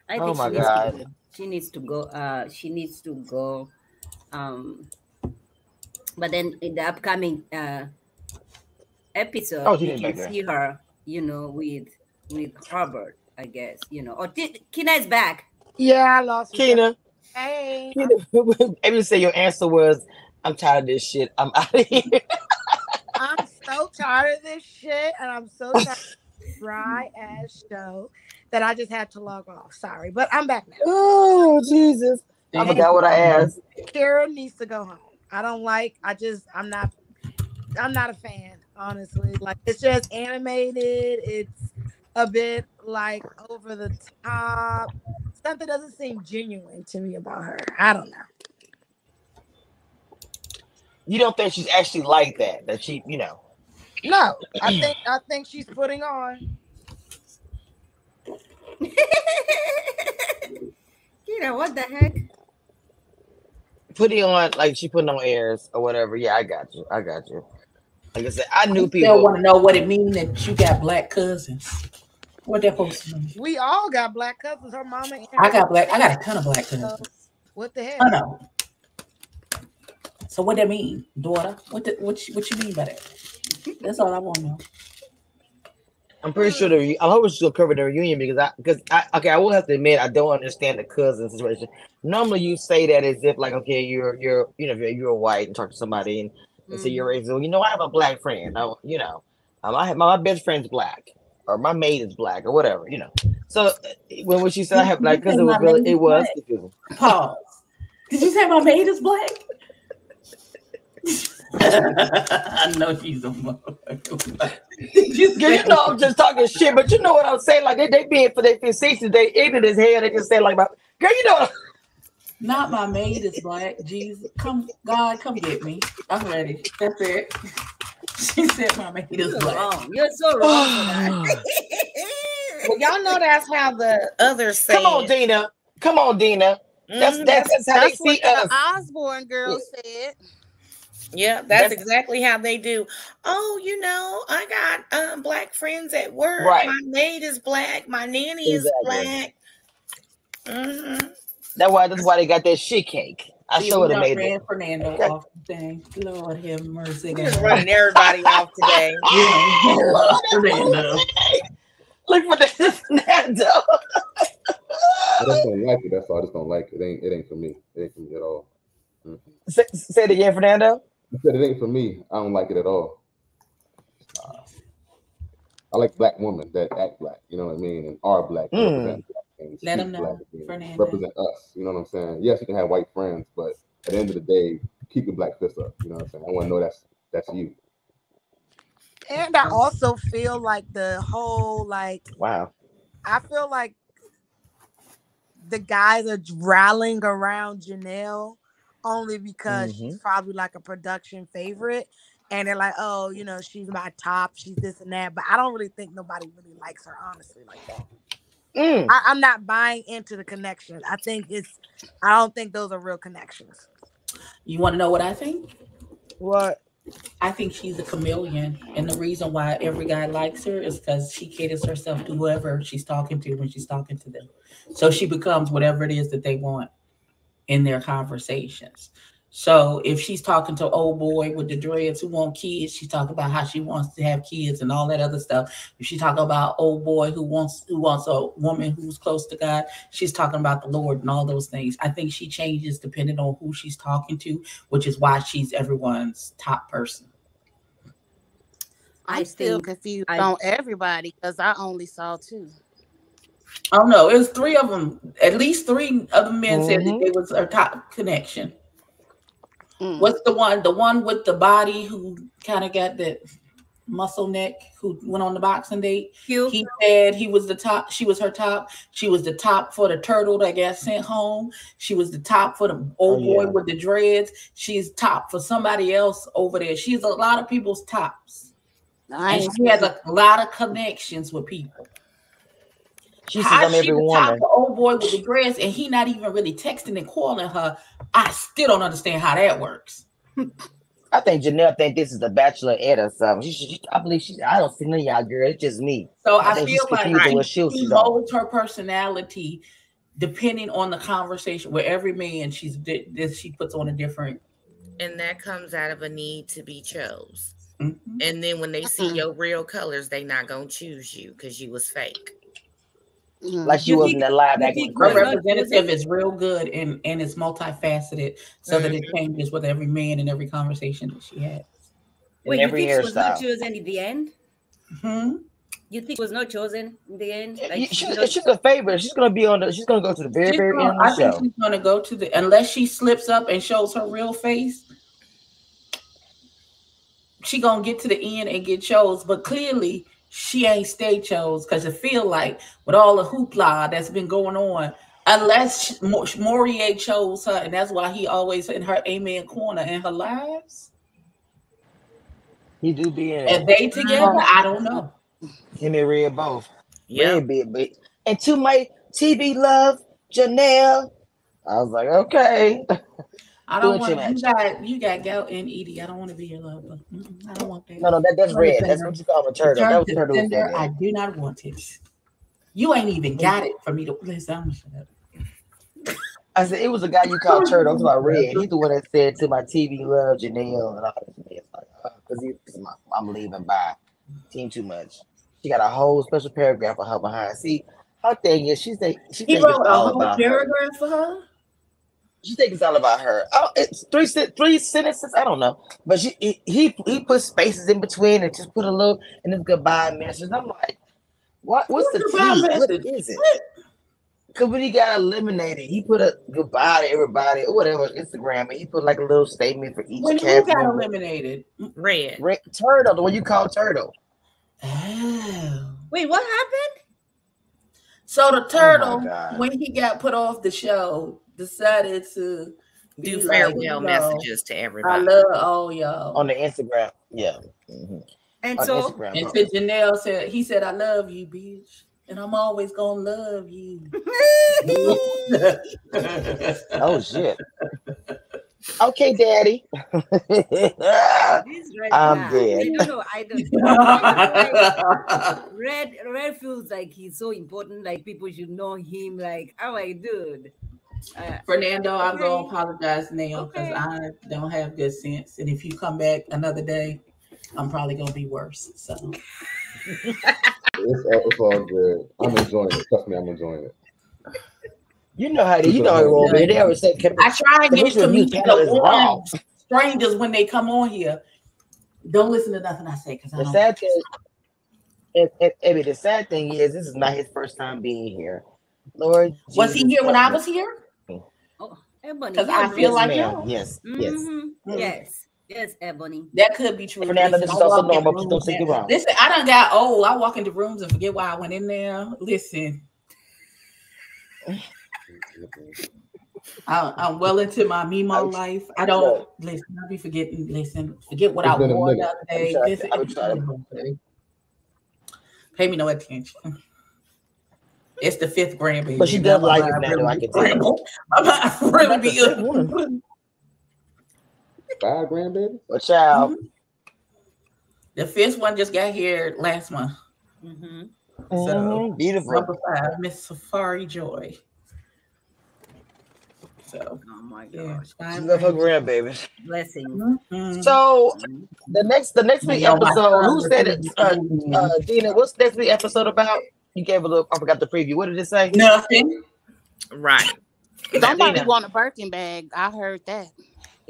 Speaker 7: I
Speaker 1: Oh my
Speaker 7: she needs
Speaker 1: God.
Speaker 7: to she needs to go uh she needs to go um but then in the upcoming uh episode
Speaker 1: Oh,
Speaker 7: you can see her you know with with Robert I guess you know or Ti- Kina is back
Speaker 10: Yeah, I lost. Kina.
Speaker 1: Keena,
Speaker 10: Hey,
Speaker 1: Keena, maybe say your answer was, "I'm tired of this shit. I'm out of here."
Speaker 10: I'm so tired of this shit, and I'm so tired of this dry ass show that I just had to log off. Sorry, but I'm back now.
Speaker 1: Oh Jesus! I forgot what I asked.
Speaker 10: Kara needs to go home. I don't like. I just. I'm not. I'm not a fan, honestly. Like it's just animated. It's a bit like over the top. Something doesn't seem genuine to me about her. I don't know.
Speaker 1: You don't think she's actually like that? That she, you know?
Speaker 10: No, I think I think she's putting on.
Speaker 7: you know what the heck
Speaker 1: putting on like she putting on airs or whatever. Yeah, I got you. I got you. Like I said, I knew
Speaker 3: still
Speaker 1: people.
Speaker 3: want to know what it means that you got black cousins. What that supposed to mean?
Speaker 10: We all got black cousins. Her mama. And
Speaker 3: I got black. I got a ton of black cousins.
Speaker 10: What the hell?
Speaker 3: I know. So what that mean, daughter? What the, what you, what you mean by that? That's all I want to know.
Speaker 1: I'm pretty sure the re- I hope she'll cover the reunion because I because I okay I will have to admit I don't understand the cousin situation. Normally you say that as if like okay you're you're you know you're, you're white and talk to somebody and, and say you're raised well you know I have a black friend I, you know um, I have my, my best friend's black or my maid is black or whatever you know so uh, when, when she said I have black cousin it was
Speaker 3: My
Speaker 1: really,
Speaker 3: maid
Speaker 1: it
Speaker 3: is
Speaker 1: was
Speaker 3: black. Pause. Did you say my maid is black? I know she's a motherfucker. You
Speaker 1: know I'm just talking shit, but you know what I'm saying. Like they, they being for their facetious, they ignorant as hell. They just say like, about, "Girl, you know."
Speaker 3: Not my maid is black. Jesus, come, God, come get me. I'm ready. That's it. She said my maid is black.
Speaker 7: wrong you're so wrong.
Speaker 2: Well, y'all know that's how the others say.
Speaker 1: Come on. Dina. Come on, Dina. That's
Speaker 2: Mhm,
Speaker 1: that's, that's how
Speaker 6: That's
Speaker 1: they
Speaker 6: what
Speaker 1: see us.
Speaker 6: Osborne girl said.
Speaker 2: Yeah, that's,
Speaker 1: That's-
Speaker 2: exactly how they do. Oh, you know, I got um black friends at work.
Speaker 1: Right.
Speaker 2: My maid is black. My nanny is
Speaker 1: Exactly.
Speaker 2: black. hmm
Speaker 1: That's why that's why they got that shit cake. I
Speaker 3: See,
Speaker 1: sure
Speaker 3: we
Speaker 1: would have made
Speaker 3: ran
Speaker 1: it.
Speaker 3: Fernando
Speaker 1: Okay.
Speaker 3: off the thing. Lord have mercy.
Speaker 2: We're just running everybody off today.
Speaker 3: Yeah, Fernando.
Speaker 1: Look for this Fernando.
Speaker 4: I just don't like it. That's all. I just don't like it. It ain't it ain't for me. It ain't for me at all. Mhm.
Speaker 1: say, say it again, Fernando.
Speaker 4: I said it ain't for me. I don't like it at all. I like black women that act black, you know what I mean, and are black,
Speaker 1: Mm.
Speaker 4: and
Speaker 3: Let them know, Fernando.
Speaker 4: represent us. You know what I'm saying? Yes, you can have white friends, but at the end of the day, keep your black fist up. You know what I'm saying? I want to know that's that's you.
Speaker 10: And I also feel like the whole like
Speaker 1: Wow.
Speaker 10: I feel like the guys are rallying around Janelle only because she's probably like a production favorite. And they're like, oh, you know, she's my top, she's this and that. But I don't really think nobody really likes her, honestly, like that.
Speaker 1: Mm.
Speaker 10: I, I'm not buying into the connection. I think it's, I don't think those are real connections.
Speaker 3: You want to know what I think?
Speaker 10: What?
Speaker 3: I think she's a chameleon, and the reason why every guy likes her is because she caters herself to whoever she's talking to when she's talking to them. So she becomes whatever it is that they want in their conversations. So if she's talking to old boy with the dreads who want kids, she's talking about how she wants to have kids and all that other stuff. If she's talking about old boy who wants who wants a woman who's close to God, she's talking about the Lord and all those things. I think she changes depending on who she's talking to, which is why she's everyone's top person.
Speaker 6: I'm still confused
Speaker 7: I-
Speaker 6: on everybody because I only saw two.
Speaker 3: Oh know. it was three of them. At least three of the men said that it was her top connection.
Speaker 6: Mm.
Speaker 3: What's the one? The one with the body who kind of got that muscle neck who went on the boxing date.
Speaker 7: Q.
Speaker 3: He said he was the top. She was her top. She was the top for the turtle that got sent home. She was the top for the old
Speaker 1: Oh,
Speaker 3: boy
Speaker 1: yeah.
Speaker 3: with the dreads. She's top for somebody else over there. She's a lot of people's tops.
Speaker 6: I
Speaker 3: And she has a lot of connections with people.
Speaker 1: She
Speaker 3: How
Speaker 1: says I'm
Speaker 3: she
Speaker 1: every
Speaker 3: the top
Speaker 1: woman.
Speaker 3: for old boy with the dreads and he not even really texting and calling her. I still don't understand how that works.
Speaker 1: I think Janelle think this is the Bachelorette or something. She, she, I believe she. I don't see none of y'all, girl. It's just me.
Speaker 3: So
Speaker 1: I
Speaker 3: I,
Speaker 1: think she's
Speaker 3: feel like
Speaker 1: confused with what
Speaker 3: she, she molds her personality depending on the conversation. With every man she's this she puts on a different.
Speaker 2: And that comes out of a need to be chose.
Speaker 3: Mhm.
Speaker 2: And then when they see your real colors, they not gonna choose you because you was fake.
Speaker 6: Mhm.
Speaker 1: Like she
Speaker 7: You
Speaker 1: wasn't
Speaker 7: think-
Speaker 1: alive
Speaker 7: you
Speaker 1: back
Speaker 7: think
Speaker 3: Her representative is real good and and it's multifaceted, so that it changes with every man and every conversation that she has.
Speaker 7: Wait,
Speaker 1: in
Speaker 7: you
Speaker 1: every
Speaker 7: think she was not chosen in the end?
Speaker 3: Hmm?
Speaker 7: You think she was not chosen in the end?
Speaker 1: Yeah,
Speaker 7: Like, she
Speaker 1: She's, she's a favorite. She's gonna be on the. She's gonna go to the very,
Speaker 3: She's
Speaker 1: very
Speaker 3: gonna-
Speaker 1: end of
Speaker 3: I
Speaker 1: the
Speaker 3: think
Speaker 1: show.
Speaker 3: she's gonna go to the unless she slips up and shows her real face. She gonna get to the end and get chose, but clearly she ain't stay chose because it feel like with all the hoopla that's been going on, unless she, Mario chose her, and that's why he always in her amen corner in her lives.
Speaker 1: He do be in
Speaker 3: And
Speaker 1: it.
Speaker 3: they together, I don't know.
Speaker 1: Him and Red both.
Speaker 2: Yeah.
Speaker 1: Red be big. And to my TV love, Janelle. I was like, okay.
Speaker 3: I don't want
Speaker 1: you
Speaker 3: you got you got gout and ED. I don't want to be your lover. Mm-mm, I don't want that.
Speaker 1: No, no, that, that's red. That's what you call a turtle. That was turtle. that
Speaker 3: I do not want it. You ain't even got it for me to listen. I'm shut up.
Speaker 1: I said it was a guy you called turtle. I'm about red. He's the one that said to my TV love, Janelle, and all this. It's like, uh, because my- I'm leaving by. Team too much. She got a whole special paragraph for her behind. See, her thing is she think she
Speaker 3: He wrote a whole
Speaker 1: about her.
Speaker 3: paragraph for her.
Speaker 1: She think it's all about her. Oh, it's three three sentences. I don't know, but she he he, he put spaces in between and just put a little and it's goodbye message. I'm like, what? What's the
Speaker 3: Goodbye
Speaker 1: tea? What
Speaker 3: message?
Speaker 1: is it? Because when he got eliminated, he put a goodbye to everybody or whatever Instagram, and he put like a little statement for each
Speaker 3: When who
Speaker 1: cast
Speaker 3: got
Speaker 1: member.
Speaker 3: eliminated?
Speaker 2: Red.
Speaker 1: Red, turtle, the one you call turtle.
Speaker 3: Oh.
Speaker 7: Wait, what happened?
Speaker 3: So the oh turtle,
Speaker 1: God.
Speaker 3: when he got put off the show, decided to
Speaker 2: Do
Speaker 3: be like,
Speaker 2: farewell
Speaker 3: you know,
Speaker 2: messages to everybody.
Speaker 3: I love all y'all.
Speaker 1: on the Instagram. Yeah. Mhm.
Speaker 7: And
Speaker 1: On
Speaker 7: so,
Speaker 1: Instagram.
Speaker 3: And to Janelle said, he said, I love you, bitch. And I'm always gonna love you.
Speaker 1: oh shit. Okay, daddy.
Speaker 7: this
Speaker 1: I'm
Speaker 7: guy,
Speaker 1: dead.
Speaker 7: I don't know. I don't. Red, red feels like he's so important. Like people should know him. Like, I'm like, dude. Uh,
Speaker 3: Fernando, I'm gonna apologize now because
Speaker 7: Okay.
Speaker 3: I don't have good sense. And if you come back another day, I'm probably gonna be worse. So
Speaker 4: It's, all- it's all good. I'm enjoying it. Trust me, I'm enjoying it.
Speaker 1: You know how they, you know how it roll. man. They always say,
Speaker 3: I try and
Speaker 1: The
Speaker 3: get to meet the
Speaker 1: wrong.
Speaker 3: strangers when they come on here. Don't listen to nothing I say because I
Speaker 1: The
Speaker 3: don't.
Speaker 1: sad thing, it, it, I mean, the sad thing is, this is not his first time being here. Lord,
Speaker 3: Was he
Speaker 1: Jesus,
Speaker 3: here when I was here?
Speaker 7: Oh, Ebony.
Speaker 3: 'Cause
Speaker 7: you
Speaker 3: I feel
Speaker 1: Yes,
Speaker 3: like
Speaker 1: ma'am.
Speaker 3: no.
Speaker 1: Yes, yes.
Speaker 7: Mhm.
Speaker 3: Mm.
Speaker 7: Yes, yes, Ebony.
Speaker 3: That could be true.
Speaker 1: Fernando,
Speaker 3: Listen,
Speaker 1: this
Speaker 3: I
Speaker 1: is also
Speaker 3: walk in
Speaker 1: normal, but don't
Speaker 3: rooms
Speaker 1: take
Speaker 3: and-
Speaker 1: it wrong.
Speaker 3: Listen, I done got old. I walk into rooms and forget why I went in there. Listen, I, I'm well into my Mimo life. I don't listen. I'll be forgetting. Listen, forget what
Speaker 4: It's
Speaker 3: I
Speaker 4: been a
Speaker 3: wore the other day. Listen, pay me no attention. It's the fifth grandbaby.
Speaker 1: But she
Speaker 3: and
Speaker 1: does
Speaker 3: I'm
Speaker 1: like
Speaker 3: a
Speaker 1: it, Fernando, I can tell.
Speaker 3: I'm a really be a-
Speaker 4: Five grandbaby?
Speaker 1: But child,
Speaker 3: The fifth one just got here last month.
Speaker 7: Mm-hmm.
Speaker 1: mhm, beautiful.
Speaker 3: Number five, Miss Safari Joy. So
Speaker 7: Oh my
Speaker 3: yeah,
Speaker 7: gosh.
Speaker 1: She
Speaker 3: five
Speaker 1: love her grandbabies.
Speaker 7: Blessings.
Speaker 3: Mhm.
Speaker 1: So the next, the next week
Speaker 3: You know, my
Speaker 1: episode, who said it? Uh, uh, Dina, what's next week episode about? You gave a little. I forgot the preview. What did it say?
Speaker 3: Nothing.
Speaker 2: Right.
Speaker 6: Somebody want a Birkin bag. I heard that.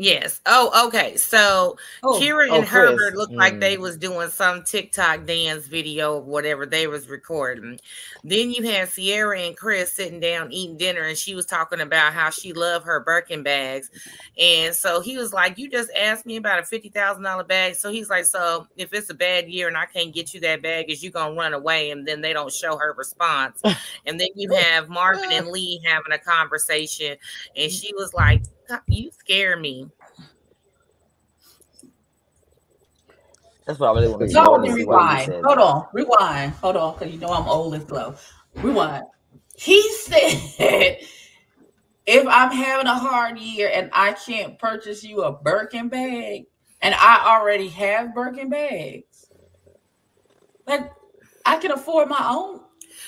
Speaker 2: Yes. Oh, okay. So
Speaker 3: Oh,
Speaker 2: Kira
Speaker 1: oh,
Speaker 2: and
Speaker 1: Chris.
Speaker 2: Herbert looked like they
Speaker 1: Mm.
Speaker 2: was doing some TikTok dance video or whatever they was recording. Then you had Sierra and Chris sitting down eating dinner, and she was talking about how she loved her Birkin bags. And so he was like, "You just asked me about a fifty thousand dollar bag." So he's like, "So if it's a bad year and I can't get you that bag, is you gonna run away?" And then they don't show her response. And then you have Marvin and Lee having a conversation, and she was like, "God, "You scare me."
Speaker 1: That's what I really want to see.
Speaker 3: So
Speaker 1: I
Speaker 3: I
Speaker 1: want
Speaker 3: want
Speaker 1: to
Speaker 3: to
Speaker 1: see why you
Speaker 3: rewind. Hold on, rewind. Hold on, because you know I'm old and slow. Rewind. He said, if I'm having a hard year and I can't purchase you a Birkin bag, and I already have Birkin bags, like I can afford my own.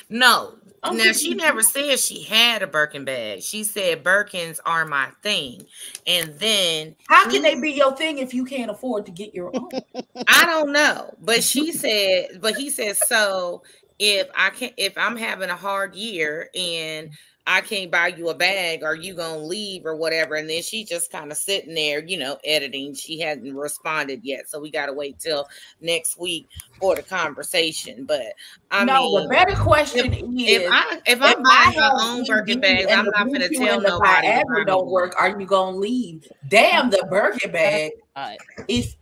Speaker 2: No.
Speaker 3: I'm
Speaker 2: now she never said she had a Birkin bag. She said Birkins are my thing. And then
Speaker 3: How can they be your thing if you can't afford to get your own?
Speaker 2: I don't know, but she said, but he said so if I can't, if I'm having a hard year and I can't buy you a bag, are you gonna leave or whatever? And then she's just kind of sitting there, you know, editing. She hadn't responded yet, so we gotta wait till next week for the conversation. But I
Speaker 3: no,
Speaker 2: mean,
Speaker 3: the better question
Speaker 2: if,
Speaker 3: is
Speaker 2: if I if
Speaker 3: if
Speaker 2: I'm buying my own Birkin
Speaker 3: ED
Speaker 2: bags, I'm not gonna tell
Speaker 3: and the
Speaker 2: nobody. to buy
Speaker 3: Viagra don't work, are you gonna leave? Damn, the Birkin bag.
Speaker 6: Uh, Alright.
Speaker 3: If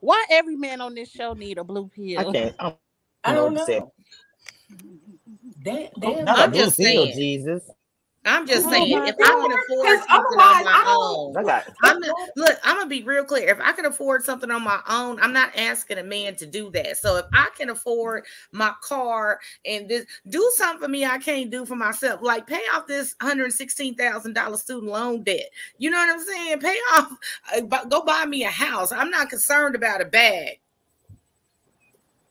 Speaker 6: Why every man on this show need a blue pill?
Speaker 1: I can't. I don't, know
Speaker 3: Damn,
Speaker 1: Oh,
Speaker 3: damn.
Speaker 1: not a
Speaker 2: I'm just
Speaker 1: pill,
Speaker 2: saying.
Speaker 1: Jesus.
Speaker 2: I'm just
Speaker 3: Oh
Speaker 2: saying,
Speaker 3: my
Speaker 2: if I can
Speaker 3: God,
Speaker 2: afford
Speaker 3: 'cause
Speaker 2: something
Speaker 3: otherwise
Speaker 2: on
Speaker 3: I
Speaker 2: my
Speaker 3: don't-
Speaker 2: own,
Speaker 1: I got.
Speaker 2: I'm not, look. I'm gonna be real clear. If I can afford something on my own, I'm not asking a man to do that. So if I can afford my car and this, do something for me I can't do for myself. Like pay off this hundred sixteen thousand dollars student loan debt. You know what I'm saying? Pay off. Uh, go buy me a house. I'm not concerned about a bag.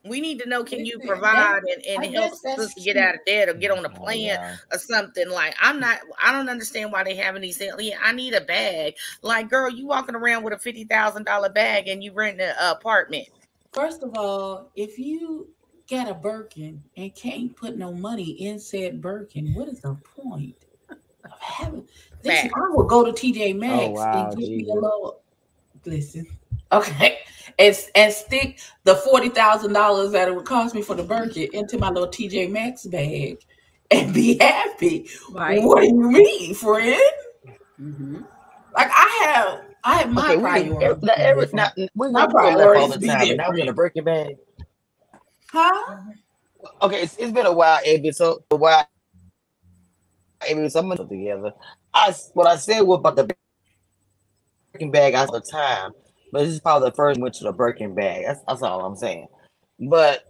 Speaker 2: We need to know: Can you provide and, and help us get out of debt or get on a
Speaker 1: Oh,
Speaker 2: plan or something like I'm not I don't understand why they having these things. I need a bag. Like, girl, you walking around with a fifty thousand dollar bag and you rent an apartment.
Speaker 3: First of all, if you got a Birkin and can't put no money in said Birkin, what is the point of having? Listen,
Speaker 2: Fact.
Speaker 3: I will go to TJ oh, Maxx
Speaker 1: Oh, wow,
Speaker 3: and get me a little. Listen, okay, and and stick the forty thousand dollars that it would cost me for the Birkin into my little TJ Maxx bag and be happy.
Speaker 7: Right.
Speaker 3: What do you mean, friend?
Speaker 7: Mhm.
Speaker 3: Like I have, I have my
Speaker 1: Okay, we
Speaker 3: priorities.
Speaker 1: can, now, every,
Speaker 3: different.
Speaker 1: now, we
Speaker 3: My
Speaker 1: we go left all
Speaker 3: priorities
Speaker 1: the
Speaker 3: be
Speaker 1: time, but now we're in a. Birkin bag.
Speaker 3: Huh?
Speaker 1: Okay, it's, it's been a while, Abby. So a while, Abby. So I'm gonna together. I s- what I said was about the Birkin bag all the time, but this is probably the first went to the Birkin bag. That's, that's all I'm saying. But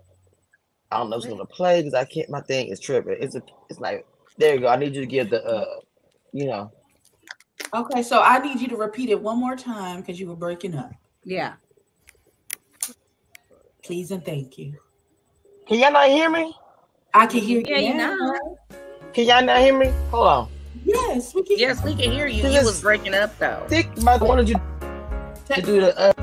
Speaker 1: I don't know if it's gonna play because I can't. My thing is tripping. It's a. It's like there you go. I need you to give the. uh You know.
Speaker 3: Okay, so I need you to repeat it one more time because you were breaking up.
Speaker 7: Yeah.
Speaker 3: Please and thank you.
Speaker 1: Can y'all not hear me?
Speaker 3: I can hear
Speaker 7: Yeah,
Speaker 3: you
Speaker 7: you
Speaker 3: now.
Speaker 7: know.
Speaker 1: Can y'all not hear me? Hold on.
Speaker 3: Yes, we can.
Speaker 2: Yes, we can hear you.
Speaker 1: This
Speaker 2: You was breaking up though.
Speaker 1: Think my wanted you to do the. Uh,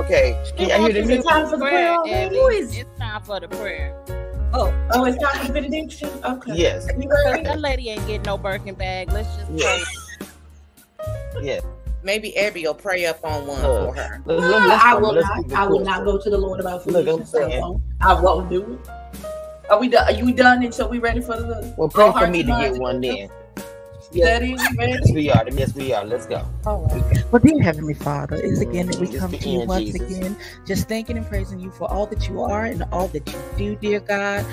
Speaker 1: okay, can y'all hear the
Speaker 3: Is
Speaker 1: music?
Speaker 3: time for the prayer?
Speaker 6: Prayer.
Speaker 7: Who is-
Speaker 6: It's time for the prayer.
Speaker 3: Oh, oh, it's time for the benediction. Okay.
Speaker 1: Yes,
Speaker 3: You ready?
Speaker 6: That lady ain't getting no Birkin bag. Let's just
Speaker 1: yes,
Speaker 6: pray.
Speaker 1: yes.
Speaker 2: Maybe Abby will pray up on one
Speaker 1: Look,
Speaker 2: for her.
Speaker 1: let's,
Speaker 3: Uh,
Speaker 1: let's, let's,
Speaker 3: I will not. I will not go to the Lord about
Speaker 1: Look, I'm.
Speaker 3: I won't. Do it. Are we done? Are you done? And so we ready for the?
Speaker 1: Well, pray for me to get one then.
Speaker 3: Steady, we
Speaker 1: Yes, we are. Yes, we are. Let's go.
Speaker 11: All right. Well, dear Heavenly Father, it's again that we
Speaker 1: Mm,
Speaker 11: come to you once
Speaker 1: Jesus.
Speaker 11: again, just thanking and praising you for all that you are and all that you do, dear God.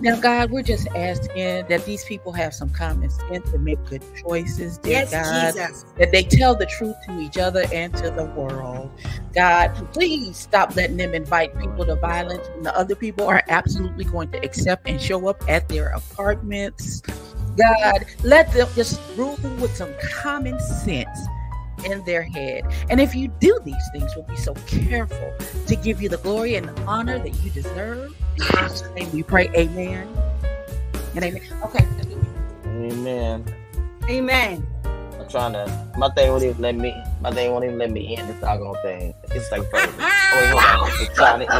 Speaker 11: Now, God, we're just asking that these people have some common sense and make good choices, dear
Speaker 7: Yes,
Speaker 11: God.
Speaker 7: Jesus.
Speaker 11: That they tell the truth to each other and to the world. God, please stop letting them invite people to violence when the other people are absolutely going to accept and show up at their apartments. God, let them just rule with some common sense in their head. And if you do these things, we'll be so careful to give you the glory and the honor that you deserve. In Jesus' name we pray, amen. And amen. Okay.
Speaker 1: Amen.
Speaker 7: Amen.
Speaker 1: I'm trying to. My thing won't even let me. My thing won't even let me end this doggone thing. It's like frozen. Oh, wait, hold on. It's trying to.